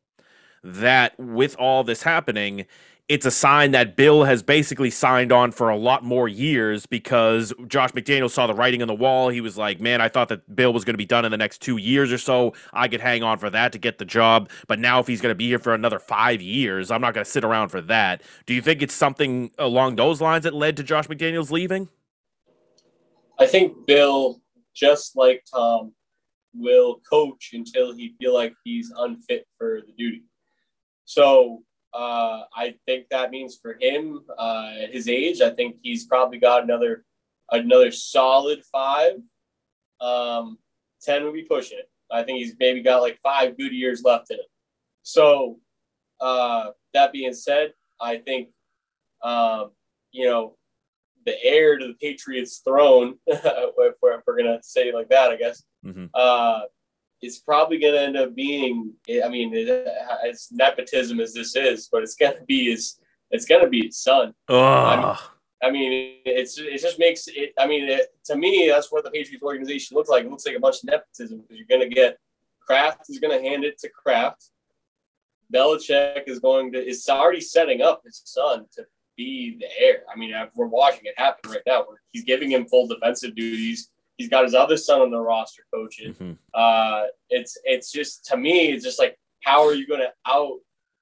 A: that with all this happening, it's a sign that Bill has basically signed on for a lot more years because Josh McDaniels saw the writing on the wall. He was like, "Man, I thought that Bill was going to be done in the next 2 years or so. I could hang on for that to get the job, but now if he's going to be here for another 5 years, I'm not going to sit around for that." Do you think it's something along those lines that led to Josh McDaniels leaving?
B: I think Bill, just like Tom, will coach until he feel like he's unfit for the duty. So uh, I think that means for him, uh, his age, I think he's probably got another another solid five. Um, Ten would be pushing it. I think he's maybe got like five good years left in him. So uh, that being said, I think um, you know the heir to the Patriots throne, *laughs* if we're, we're going to say it like that, I guess, mm-hmm. uh, it's probably going to end up being, I mean, it, as nepotism as this is, but it's going to be as, it's gonna be his son.
A: Ugh.
B: I mean, it's it just makes it. I mean, it, to me, that's what the Patriots organization looks like. It looks like a bunch of nepotism because you're going to get Kraft is going to hand it to Kraft. Belichick is going to is already setting up his son to be the heir. I mean, we're watching it happen right now. He's giving him full defensive duties. He's got his other son on the roster coaching. Mm-hmm. Uh, it's it's just to me, it's just like how are you going to out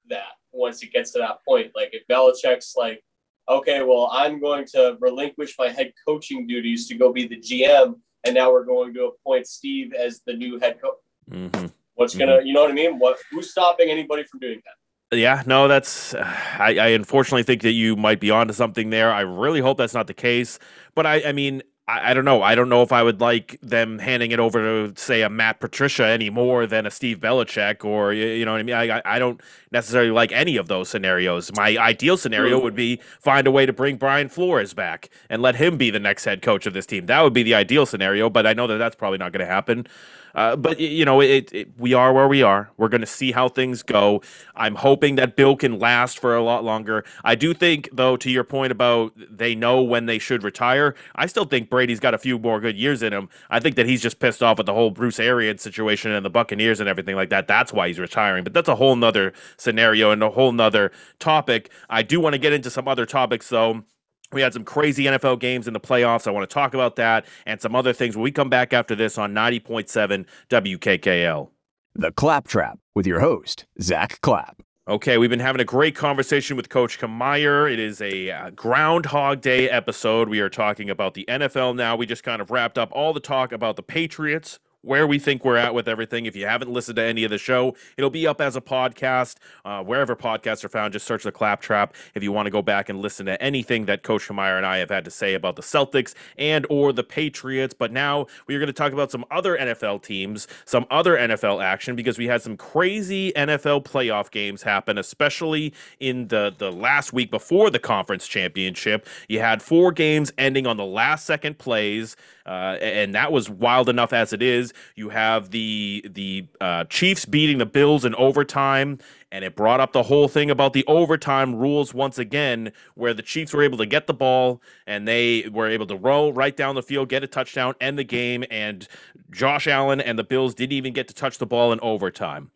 B: that once it gets to that point? Like if Belichick's like, okay, well, I'm going to relinquish my head coaching duties to go be the GM, and now we're going to appoint Steve as the new head coach. Mm-hmm. What's gonna, mm-hmm. you know what I mean? What who's stopping anybody from doing that?
A: Yeah, no, that's. *sighs* I, I unfortunately think that you might be onto something there. I really hope that's not the case, but I, I mean, I, I, don't know. I don't know if I would like them handing it over to say a Matt Patricia any more than a Steve Belichick or you, you know what I mean. I I don't necessarily like any of those scenarios. My ideal scenario would be find a way to bring Brian Flores back and let him be the next head coach of this team. That would be the ideal scenario, but I know that that's probably not going to happen. Uh, but you know, it, it, we are where we are. We're going to see how things go. I'm hoping that Bill can last for a lot longer. I do think, though, to your point about they know when they should retire. I still think Brady's got a few more good years in him. I think that he's just pissed off with the whole Bruce Arians situation and the Buccaneers and everything like that. That's why he's retiring. But that's a whole nother scenario and a whole nother topic. I do want to get into some other topics, though. We had some crazy NFL games in the playoffs. I want to talk about that and some other things when we come back after this on 90.7 WKKL.
C: The Clapp Trap with your host, Zack Clapp.
A: Okay, we've been having a great conversation with Coach Camire. It is a uh, Groundhog Day episode. We are talking about the NFL now. We just kind of wrapped up all the talk about the Patriots, where we think we're at with everything. If you haven't listened to any of the show, it'll be up as a podcast uh, wherever podcasts are found. Just search the Clapp Trap if you want to go back and listen to anything that Coach Camire and I have had to say about the Celtics and or the Patriots. But now we are going to talk about some other NFL teams, some other NFL action because we had some crazy NFL playoff games happen, especially in the the last week before the conference championship. You had four games ending on the last second plays. Uh, and that was wild enough as it is. You have the the uh, Chiefs beating the Bills in overtime, and it brought up the whole thing about the overtime rules once again, where the Chiefs were able to get the ball and they were able to roll right down the field, get a touchdown, end the game, and Josh Allen and the Bills didn't even get to touch the ball in overtime.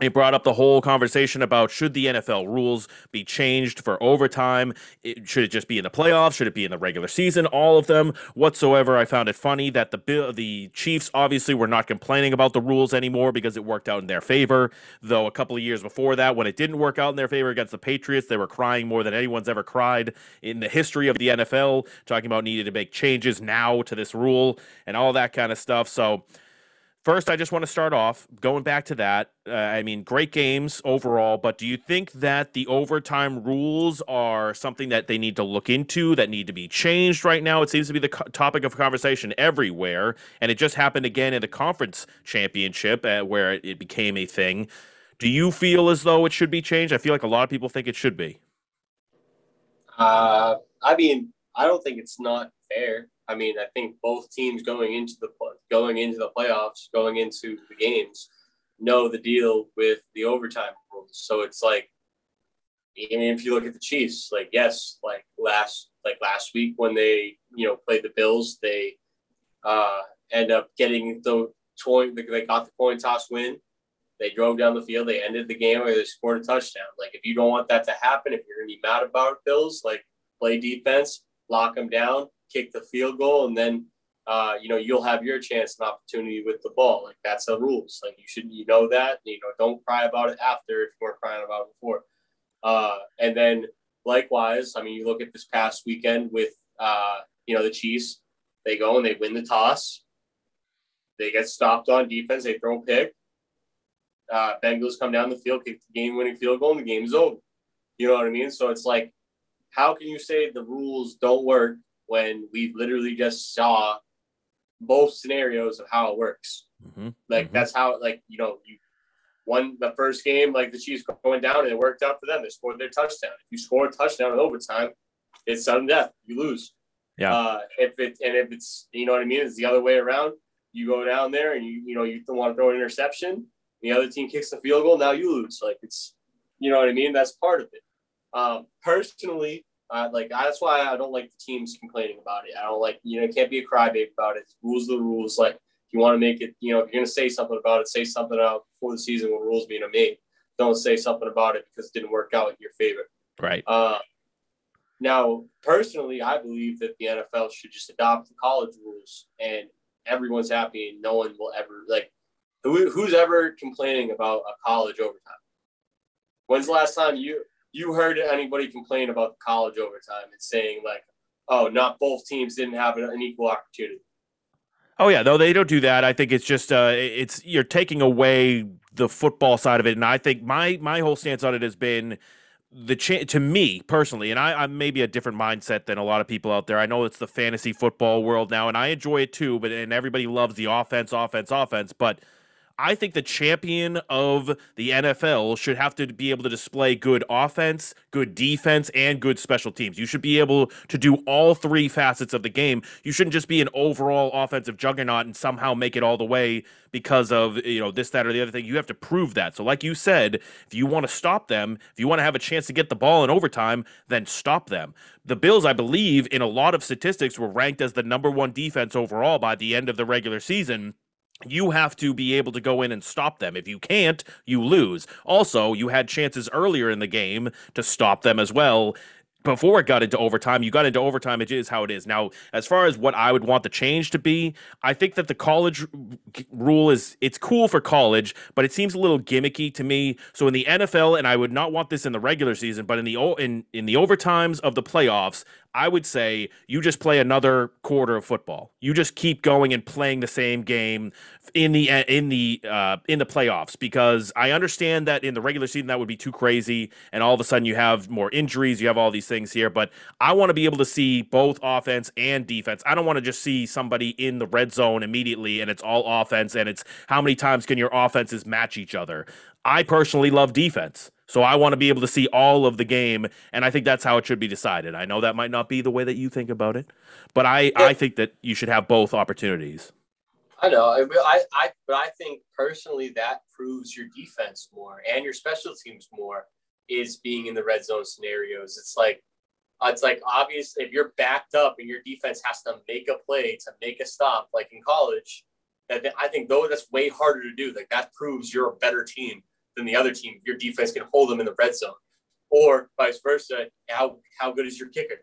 A: It brought up the whole conversation about should the NFL rules be changed for overtime? It, should it just be in the playoffs? Should it be in the regular season? All of them whatsoever. I found it funny that the the Chiefs obviously were not complaining about the rules anymore because it worked out in their favor. Though a couple of years before that, when it didn't work out in their favor against the Patriots, they were crying more than anyone's ever cried in the history of the NFL, talking about needing to make changes now to this rule and all that kind of stuff. So First, I just want to start off going back to that. Uh, I mean, great games overall, but do you think that the overtime rules are something that they need to look into, that need to be changed right now? It seems to be the co- topic of conversation everywhere, and it just happened again in the conference championship uh, where it, became a thing. Do you feel as though it should be changed? I feel like a lot of people think it should be.
B: Uh, I mean, I don't think it's not fair. I mean, I think both teams going into the going into the playoffs, going into the games, know the deal with the overtime rules. So it's like, I mean, if you look at the Chiefs, like yes, like last like last week when they you know played the Bills, they uh, end up getting the coin. They got the coin toss win. They drove down the field. They ended the game or they scored a touchdown. Like if you don't want that to happen, if you're gonna be mad about Bills, like play defense, lock them down, kick the field goal, and then uh, you know you'll have your chance and opportunity with the ball. Like that's the rules. Like you should you know that. You know, don't cry about it after if you weren't crying about it before. Uh, and then likewise, I mean, you look at this past weekend with uh, you know the Chiefs. They go and they win the toss. They get stopped on defense. They throw a pick. Uh, Bengals come down the field, kick the game-winning field goal, and the game is over. You know what I mean? So it's like, how can you say the rules don't work when we literally just saw both scenarios of how it works. Mm-hmm. Like mm-hmm. that's how like you know you won the first game like the Chiefs going down and it worked out for them. They scored their touchdown. If you score a touchdown in overtime, it's sudden death. You lose. Yeah. Uh, if it and if it's you know what I mean, it's the other way around. You go down there and you you know you want to throw an interception. The other team kicks the field goal. Now you lose. Like it's you know what I mean. That's part of it. Um, personally, uh, like that's why I don't like the teams complaining about it. I don't like you know, can't be a crybaby about it. Rules the rules. Like if you want to make it, you know, if you're gonna say something about it, say something out before the season when rules being a made. Don't say something about it because it didn't work out in your favor.
A: Right.
B: Uh, now, personally, I believe that the NFL should just adopt the college rules, and everyone's happy, and no one will ever like. Who, who's ever complaining about a college overtime? When's the last time you you heard anybody complain about college overtime and saying like, "Oh, not both teams didn't have an equal opportunity"?
A: Oh yeah, no, they don't do that. I think it's just uh, it's you're taking away the football side of it, and I think my my whole stance on it has been the cha- to me personally, and I, I'm maybe a different mindset than a lot of people out there. I know it's the fantasy football world now, and I enjoy it too. But and everybody loves the offense, offense, offense. But I think the champion of the NFL should have to be able to display good offense, good defense, and good special teams. You should be able to do all three facets of the game. You shouldn't just be an overall offensive juggernaut and somehow make it all the way because of, you know, this, that, or the other thing. You have to prove that. So, like you said, if you want to stop them, if you want to have a chance to get the ball in overtime, then stop them. The Bills, I believe, in a lot of statistics, were ranked as the number one defense overall by the end of the regular season you have to be able to go in and stop them. If you can't, you lose. Also, you had chances earlier in the game to stop them as well. Before it got into overtime, you got into overtime. It is how it is. Now, as far as what I would want the change to be, I think that the college rule is it's cool for college, but it seems a little gimmicky to me. So in the NFL, and I would not want this in the regular season, but in the in in the overtimes of the playoffs, I would say you just play another quarter of football. You just keep going and playing the same game in the in the uh, in the playoffs because I understand that in the regular season that would be too crazy, and all of a sudden you have more injuries, you have all these things here. But I want to be able to see both offense and defense. I don't want to just see somebody in the red zone immediately and it's all offense and it's how many times can your offenses match each other. I personally love defense. So I want to be able to see all of the game, and I think that's how it should be decided. I know that might not be the way that you think about it, but I, yeah. I think that you should have both opportunities.
B: I know, I, I, but I think personally that proves your defense more and your special teams more is being in the red zone scenarios. It's like, it's like obvious if you're backed up and your defense has to make a play to make a stop, like in college. That I think though that's way harder to do. Like that proves you're a better team than the other team. Your defense can hold them in the red zone, or vice versa. How how good is your kicker?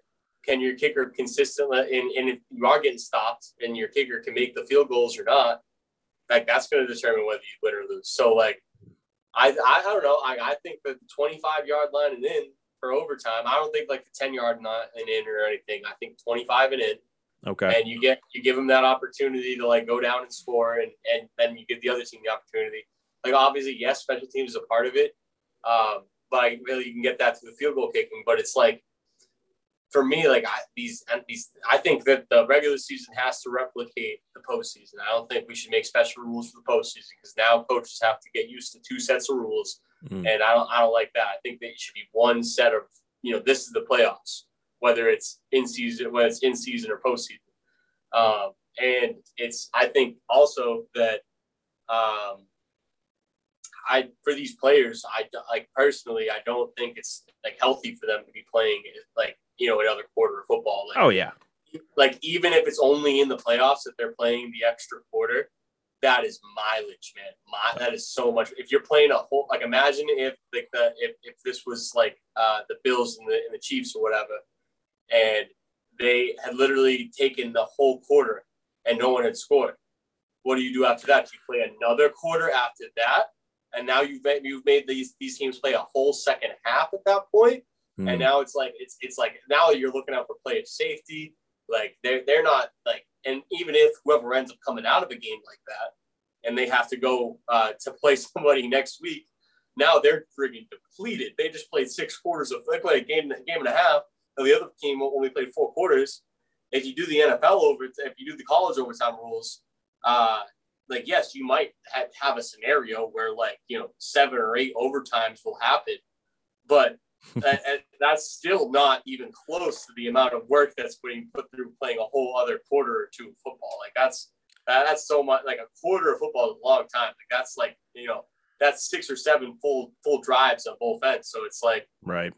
B: Can your kicker consistently and, and if you are getting stopped and your kicker can make the field goals or not, like that's going to determine whether you win or lose. So like I I, I don't know. I, I think the 25 yard line and in for overtime. I don't think like the 10 yard not and in or anything. I think 25 and in.
A: Okay.
B: And you get you give them that opportunity to like go down and score, and and then you give the other team the opportunity like obviously, yes, special teams is a part of it, um, but really you can get that through the field goal kicking. But it's like for me, like I, these these, I think that the regular season has to replicate the postseason. I don't think we should make special rules for the postseason because now coaches have to get used to two sets of rules, mm. and I don't I don't like that. I think that it should be one set of you know this is the playoffs, whether it's in season whether it's in season or postseason. Um, and it's I think also that um, I for these players, I like personally, I don't think it's like healthy for them to be playing like you know another quarter of football. Like,
A: oh yeah,
B: like even if it's only in the playoffs that they're playing the extra quarter, that is mileage, man. My, that is so much. If you're playing a whole, like imagine if like the if, if this was like uh, the Bills and the and the Chiefs or whatever, and they had literally taken the whole quarter and no one had scored. What do you do after that? Do you play another quarter after that? And now you've made, you've made these these teams play a whole second half at that point. Mm. and now it's like it's it's like now you're looking out for player safety. Like they're they're not like, and even if whoever ends up coming out of a game like that, and they have to go uh, to play *laughs* somebody next week, now they're frigging depleted. They just played six quarters of they played a game a game and a half, and the other team only played four quarters. If you do the NFL over, if you do the college overtime rules, uh, like yes, you might ha- have a scenario where like you know seven or eight overtimes will happen, but *laughs* that, that's still not even close to the amount of work that's being put through playing a whole other quarter or two of football. Like that's that's so much. Like a quarter of football is a long time. Like that's like you know that's six or seven full full drives on both ends. So it's like
A: right.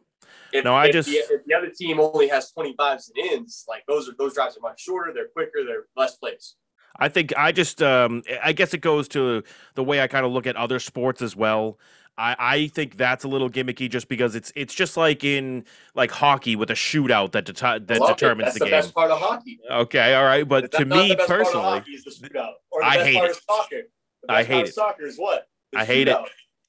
B: If,
A: No, I
B: if
A: just-
B: the, if the other team only has 25s and ins, like those are those drives are much shorter, they're quicker, they're less plays.
A: I think I just um I guess it goes to the way I kind of look at other sports as well. I, I think that's a little gimmicky just because it's it's just like in like hockey with a shootout that deti- that determines
B: That's
A: the,
B: the,
A: game.
B: best part of hockey.
A: Okay, all right, but to me
B: the best part of
A: personally,
B: hockey is the shootout. Or the
A: I hate it. I hate it.
B: soccer is what? The
A: I hate it.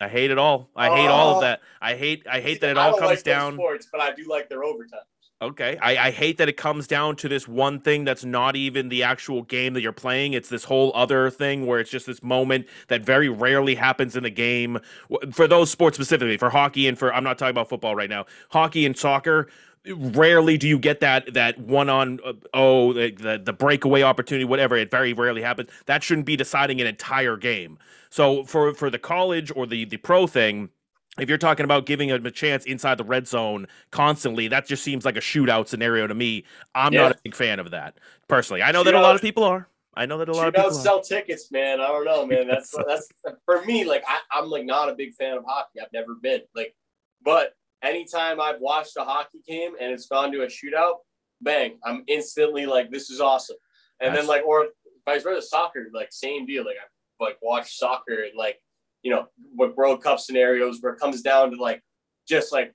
A: I hate it all. I hate all of
B: Oh.
A: that. I hate I hate that it all comes
B: like
A: down.
B: sports, but I do like their overtime.
A: Okay. I, I hate that it comes down to this one thing that's not even the actual game that you're playing. It's this whole other thing where it's just this moment that very rarely happens in the game. For those sports specifically, for hockey and for I'm not talking about football right now. Hockey and soccer, rarely do you get that that one on uh, oh the, the the breakaway opportunity whatever it very rarely happens that shouldn't be deciding an entire game so for for the college or the the pro thing if you're talking about giving him a chance inside the red zone constantly, that just seems like a shootout scenario to me. I'm
B: Yeah.
A: not a big fan of that personally. I know that a lot of people are. I know that a lot of
B: Shootouts
A: people are.
B: sell tickets, man. I don't know, man. *laughs* That's that's for me. Like I, I'm like not a big fan of hockey. I've never been like, but anytime I've watched a hockey game and it's gone to a shootout, bang, I'm instantly like, this is awesome. And
A: That's-
B: then like, or vice versa, soccer, like same deal. Like I like watch soccer and like, you know, with World Cup scenarios where it comes down to like, just like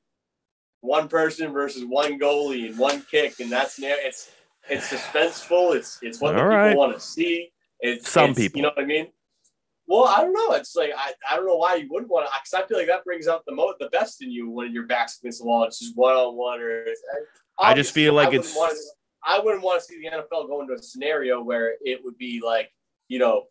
B: one person versus one goalie and one kick, and that's it's it's suspenseful. It's it's what people
A: right.
B: want to see. It's
A: Some
B: it's-
A: people.
B: you know what I mean. Well, I don't know. It's like I, I don't know why you wouldn't want to. Because I feel like that brings out the mo- the best in you when your back's against the wall. It's just one on one, or
A: I just feel like
B: I wouldn't
A: it's-
B: I wouldn't want to see the NFL go into a scenario where it would be like you know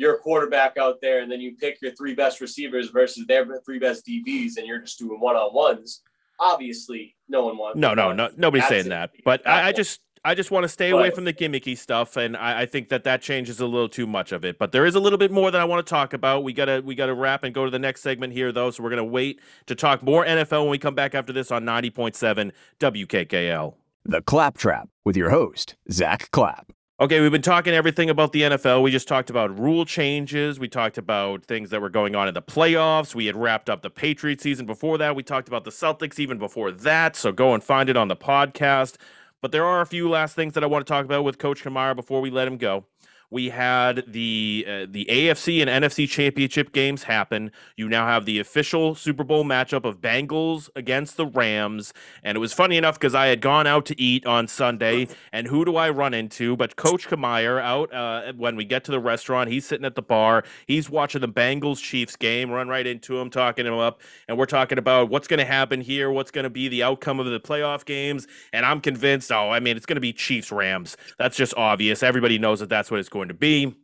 B: your quarterback out there, and then you pick your three best receivers versus their three best DBs, and you're just doing one on ones. Obviously, no one wants.
A: No, no, no, nobody's saying
B: it.
A: that. But I, I just, I just want to stay away
B: But-
A: from the gimmicky stuff, and I, I think that that changes a little too much of it. But there is a little bit more that I want to talk about. We gotta, we gotta wrap and go to the next segment here, though. So we're gonna wait to talk more NFL when we come back after this on ninety point seven WKKL.
C: The Clapp Trap with your host, Zack Clapp.
A: Okay, we've been talking everything about the NFL. We just talked about rule changes. We talked about things that were going on in the playoffs. We had wrapped up the Patriots season before that. We talked about the Celtics even before that. So go and find it on the podcast. But there are a few last things that I want to talk about with Coach Camire before we let him go. We had the uh, the AFC and NFC championship games happen. You now have the official Super Bowl matchup of Bengals against the Rams, and it was funny enough because I had gone out to eat on Sunday, and who do I run into but Coach Camire out uh, when we get to the restaurant. He's sitting at the bar. He's watching the Bengals Chiefs game. Run right into him, talking him up, and we're talking about what's going to happen here, what's going to be the outcome of the playoff games, and I'm convinced. Oh, I mean, it's going to be Chiefs Rams. That's just obvious. Everybody knows that that's what it's going to be.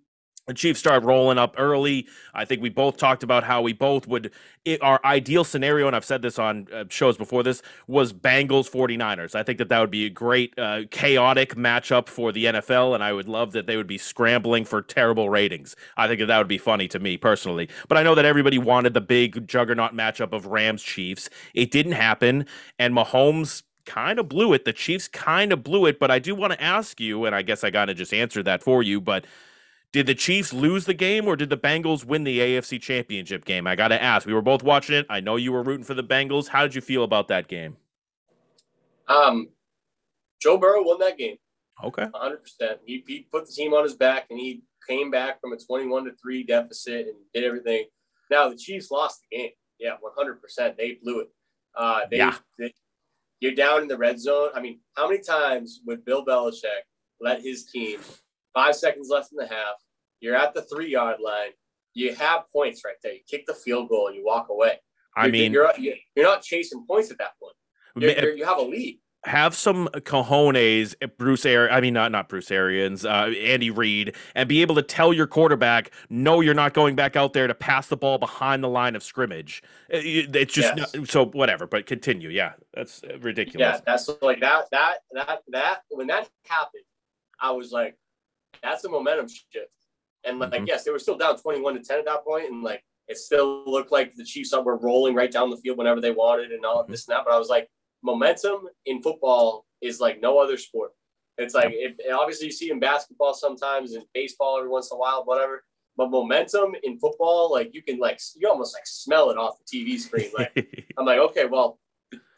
A: The Chiefs start rolling up early. I think we both talked about how we both would, it, our ideal scenario, and I've said this on uh, shows before this, was Bengals 49ers. I think that that would be a great, uh, chaotic matchup for the NFL, and I would love that they would be scrambling for terrible ratings. I think that that would be funny to me personally. But I know that everybody wanted the big juggernaut matchup of Rams Chiefs. It didn't happen, and Mahomes kind of blew it. The Chiefs kind of blew it, but I do want to ask you, and I guess I got to just answer that for you, but did the Chiefs lose the game or did the Bengals win the AFC championship game? I got to ask. We were both watching it. I know you were rooting for the Bengals. How did you feel about that game?
B: Um, Joe Burrow won that game.
A: Okay.
B: 100%. He, he put the team on his back and he came back from a 21 to 3 deficit and did everything. Now, the Chiefs lost the game. Yeah, 100%. They blew it. Uh, they,
A: Yeah.
B: they- you're down in the red zone. I mean, how many times would Bill Belichick let his team, five seconds left in the half, you're at the three yard line, you have points right there. You kick the field goal and you walk away.
A: I
B: You're-
A: mean,
B: you're, you're, not chasing points at that point. You're, you have a lead.
A: Have some cojones, Bruce Air. I mean, not not Bruce Arians, uh, Andy Reid, and be able to tell your quarterback, no, you're not going back out there to pass the ball behind the line of scrimmage. It- It's just
B: Yes.
A: not- so whatever. But continue. Yeah, that's uh, ridiculous.
B: Yeah, that's like that, that, that, that, when that happened, I was like, that's a momentum shift. And like,
A: Mhm.
B: yes, they were still down 21 to 10 at that point, And like, it still looked like the Chiefs were rolling right down the field whenever they wanted and all
A: Mhm.
B: this and that. But I was like, momentum in football is like no other sport. It's like, if, obviously you see in basketball sometimes and baseball every once in a while, whatever. But momentum in football, like you can like, you almost like smell it off the TV screen. Like, *laughs* I'm like, okay, well,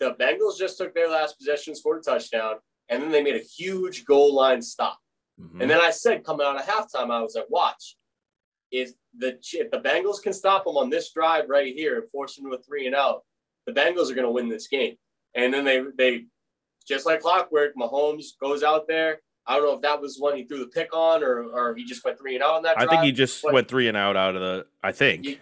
B: the Bengals just took their last possession, scored a touchdown, and then they made a huge goal line stop.
A: Mhm.
B: And then I said, coming out of halftime, I was like, watch. If the if the Bengals can stop them on this drive right here and force them to a three and out, the Bengals are going to win this game. And then they they just like clockwork, Mahomes goes out there. I don't know if that was one he threw the pick on or or he just went three and out on that.
A: I
B: drive.
A: think he just
B: but-
A: went three and out out of the. I think.
B: You-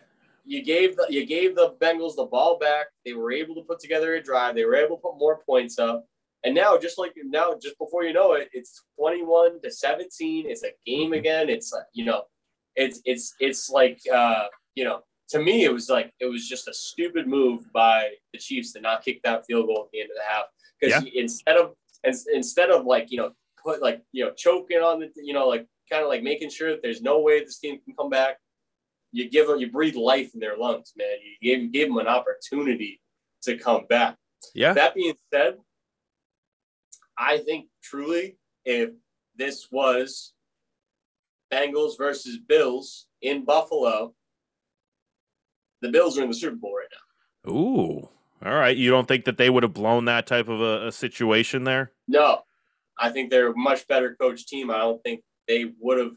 B: you gave the you gave the Bengals the ball back. They were able to put together a drive. They were able to put more points up. And now, just like now, just before you know it, it's twenty-one to seventeen. It's a game
A: Mhm.
B: again. It's you know, it's it's it's like uh, you know, to me, it was like it was just a stupid move by the Chiefs to not kick that field goal at the end of the half because instead of instead of like you know put like you know choking on the you know like kind of like making sure that there's no way this team can come back you give them, you breathe life in their lungs, man. You gave, you gave them an opportunity to come back.
A: Yeah.
B: That being said, I think truly, if this was Bengals versus Bills in Buffalo, the Bills are in the Super Bowl right now.
A: Ooh. All right. You don't think that they would have blown that type of a, a situation there?
B: No, I think they're a much better coach team. I don't think they would have.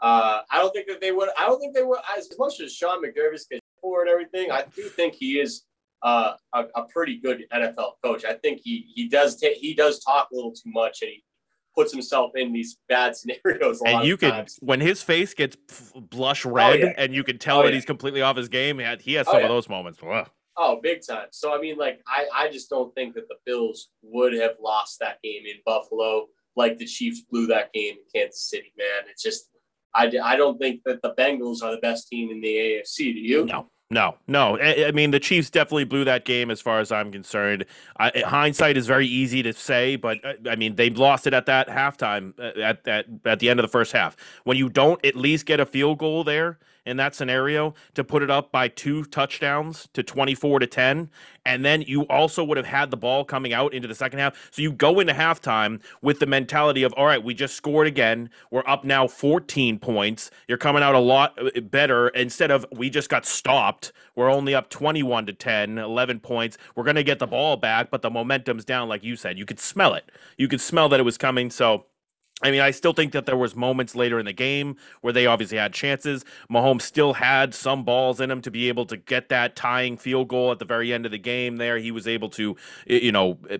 B: Uh, I don't think that they would. I don't think they would. As much as Sean McDermott gets for and everything, I do think he is uh, a, a pretty good NFL coach. I think he he does take he does talk a little too much and he puts himself in these bad *laughs* scenarios. A lot
A: And you could,
B: times.
A: when his face gets blush oh, red,
B: yeah.
A: and you can tell
B: Oh,
A: that
B: yeah.
A: he's completely off his game. He, had, he has
B: Oh,
A: some
B: yeah.
A: of those moments. Ugh.
B: Oh, big time. So I mean, like, I I just don't think that the Bills would have lost that game in Buffalo like the Chiefs blew that game in Kansas City. Man, it's just I I don't think that the Bengals are the best team in the AFC. Do you?
A: No, no, no. I, I mean, the Chiefs definitely blew that game as far as I'm concerned. I, hindsight is very easy to say, but uh, I mean, they lost it at that halftime, uh, at, at, at the end of the first half. When you don't at least get a field goal there in that scenario to put it up by two touchdowns to 24 to 10, and then you also would have had the ball coming out into the second half. So you go into halftime with the mentality of, all right, we just scored again. We're up now 14 points. You're coming out a lot uh, better instead of we just got stopped. We're only up 21 to 10, 11 points. We're going to get the ball back, but the momentum's down, like you said. You could smell it. You could smell that it was coming. So. I mean, I still think that there was moments later in the game where they obviously had chances. Mahomes still had some balls in him to be able to get that tying field goal at the very end of the game. There, he was able to, you know, uh,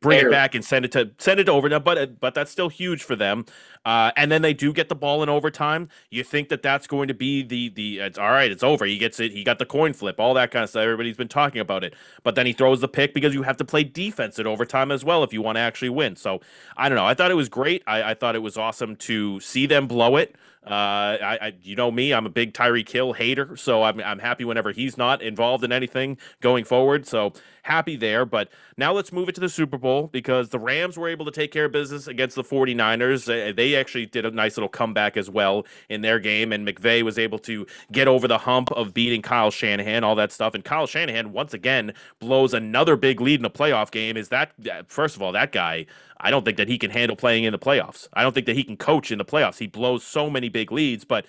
A: bring it back and send it to send it over. But uh, but that's still huge for them. Uh, and then they do get the ball in overtime. You think that that's going to be the the it's all right. It's over. He gets it. He got the coin flip. All that kind of stuff. Everybody's been talking about it. But then he throws the pick because you have to play defense at overtime as well if you want to actually win. So I don't know. I thought it was great. I, I thought it was awesome to see them blow it. Uh, I, I, you know me, I'm a big Tyreek Hill hater, so I'm, I'm happy whenever he's not involved in anything going forward. So happy there. But now let's move it to the Super Bowl because the Rams were able to take care of business against the 49ers. Uh, They actually did a nice little comeback as well in their game, and McVay was able to get over the hump of beating Kyle Shanahan, all that stuff. And Kyle Shanahan once again blows another big lead in a playoff game. Is that first of all that guy? I don't think that he can handle playing in the playoffs. I don't think that he can coach in the playoffs. He blows so many big leads, but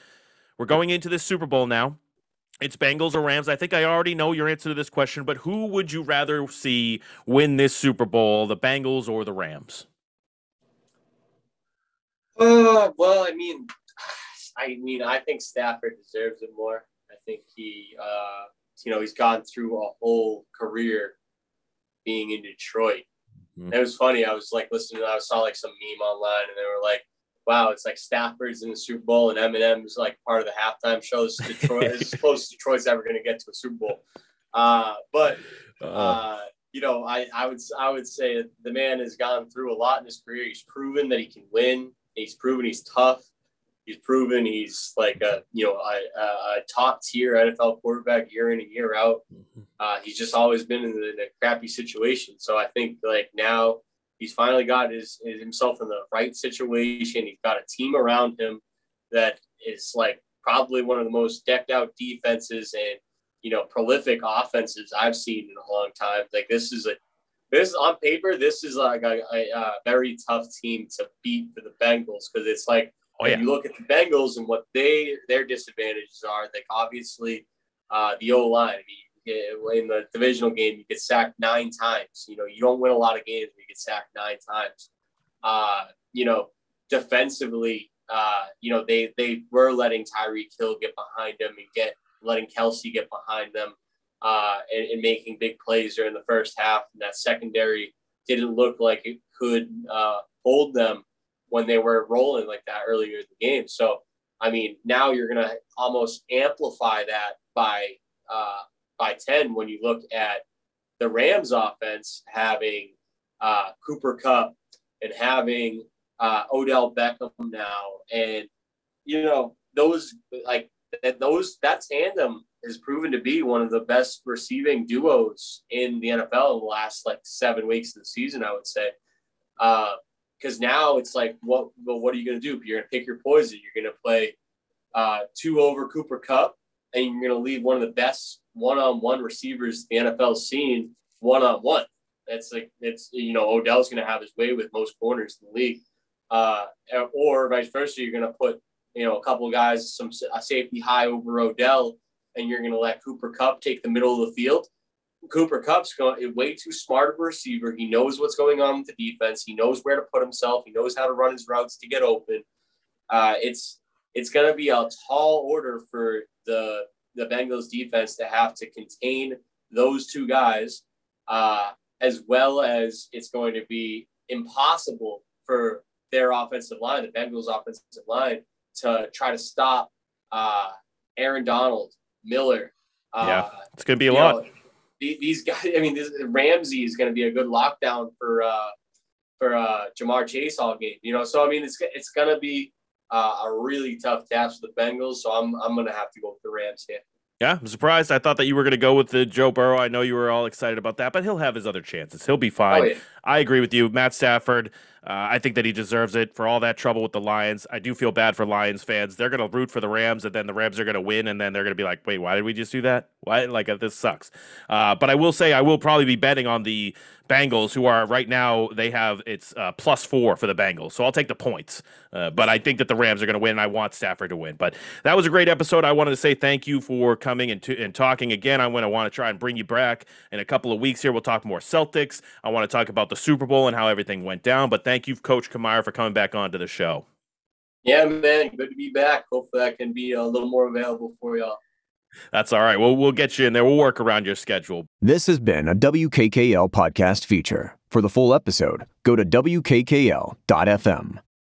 A: we're going into this Super Bowl now. It's Bengals or Rams. I think I already know your answer to this question, but who would you rather see win this Super Bowl, the Bengals or the Rams?
B: Uh, well, I mean, I mean, I think Stafford deserves it more. I think he, uh, you know, he's gone through a whole career being in Detroit.
A: Mhm.
B: It was funny. I was like listening. I saw like some meme online, and they were like, "Wow, it's like Stafford's in the Super Bowl, and Eminem's like part of the halftime show. This is *laughs* Detroit. as close as Detroit's ever going to get to a Super Bowl." Uh, but uh, you know, I, I would I would say the man has gone through a lot in his career. He's proven that he can win. He's proven he's tough. He's proven he's like a you know a, a, top tier NFL quarterback year in and year out. Uh, he's just always been in, the, in a crappy situation. So I think like now he's finally got his, his himself in the right situation. He's got a team around him that is like probably one of the most decked out defenses and you know prolific offenses I've seen in a long time. Like this is a this on paper this is like a, a, a very tough team to beat for the Bengals because it's like
A: Oh
B: if
A: yeah,
B: you look at the Bengals and what they their disadvantages are, like obviously uh, the O line. I mean, in the divisional game, you get sacked nine times. You know, you don't win a lot of games when you get sacked nine times. Uh, you know, defensively, uh, you know, they they were letting Tyreek Hill get behind them and get letting Kelce get behind them uh, and, and, making big plays during the first half. And that secondary didn't look like it could uh, hold them when they were rolling like that earlier in the game. So, I mean, now you're going to almost amplify that by uh, by 10 when you look at the Rams offense having uh, Cooper Kupp and having uh, Odell Beckham now. And, you know, those like that, those that tandem has proven to be one of the best receiving duos in the NFL in the last like seven weeks of the season, I would say. Because uh, now it's like, what? Well, what are you going to do? You're going to pick your poison. You're going to play uh, two over Cooper Kupp, and you're going to leave one of the best one-on-one receivers the NFL's seen one-on-one. That's like it's you know Odell's going to have his way with most corners in the league, uh, or vice versa. You're going to put you know a couple of guys, some a safety high over Odell, and you're going to let Cooper Kupp take the middle of the field. Cooper Kupp's going way too smart of a receiver. He knows what's going on with the defense. He knows where to put himself. He knows how to run his routes to get open. Uh, it's it's going to be a tall order for the the Bengals defense to have to contain those two guys, uh, as well as it's going to be impossible for their offensive line, the Bengals offensive line, to try to stop uh, Aaron Donald, Miller.
A: Uh, yeah, it's going to be a lot. Know,
B: these guys, I mean, this, Ramsey is going to be a good lockdown for uh, for uh, Ja'Marr Chase all game. You know, so I mean, it's it's going to be uh, a really tough task for the Bengals. So I'm I'm going to have to go with the Rams here.
A: Yeah, I'm surprised. I thought that you were going to go with the Joe Burrow. I know you were all excited about that, but he'll have his other chances. He'll be fine. Oh, yeah. I agree with you, Matt Stafford. Uh, I think that he deserves it for all that trouble with the Lions. I do feel bad for Lions fans. They're going to root for the Rams, and then the Rams are going to win, and then they're going to be like, "Wait, why did we just do that? Why? Like uh, this sucks." Uh, but I will say, I will probably be betting on the Bengals, who are right now they have it's uh, plus four for the Bengals. So I'll take the points. Uh, but I think that the Rams are going to win. And I want Stafford to win. But that was a great episode. I wanted to say thank you for coming and, to, and talking again. I'm going to want to try and bring you back in a couple of weeks here. We'll talk more Celtics. I want to talk about the Super Bowl and how everything went down. But thank you, Coach Camire, for coming back onto the show.
B: Yeah, man, good to be back. Hopefully, I can be a little more available for y'all.
A: That's all right. Well, we'll get you in there. We'll work around your schedule.
C: This has been a WKKL podcast feature. For the full episode, go to WKKL.FM.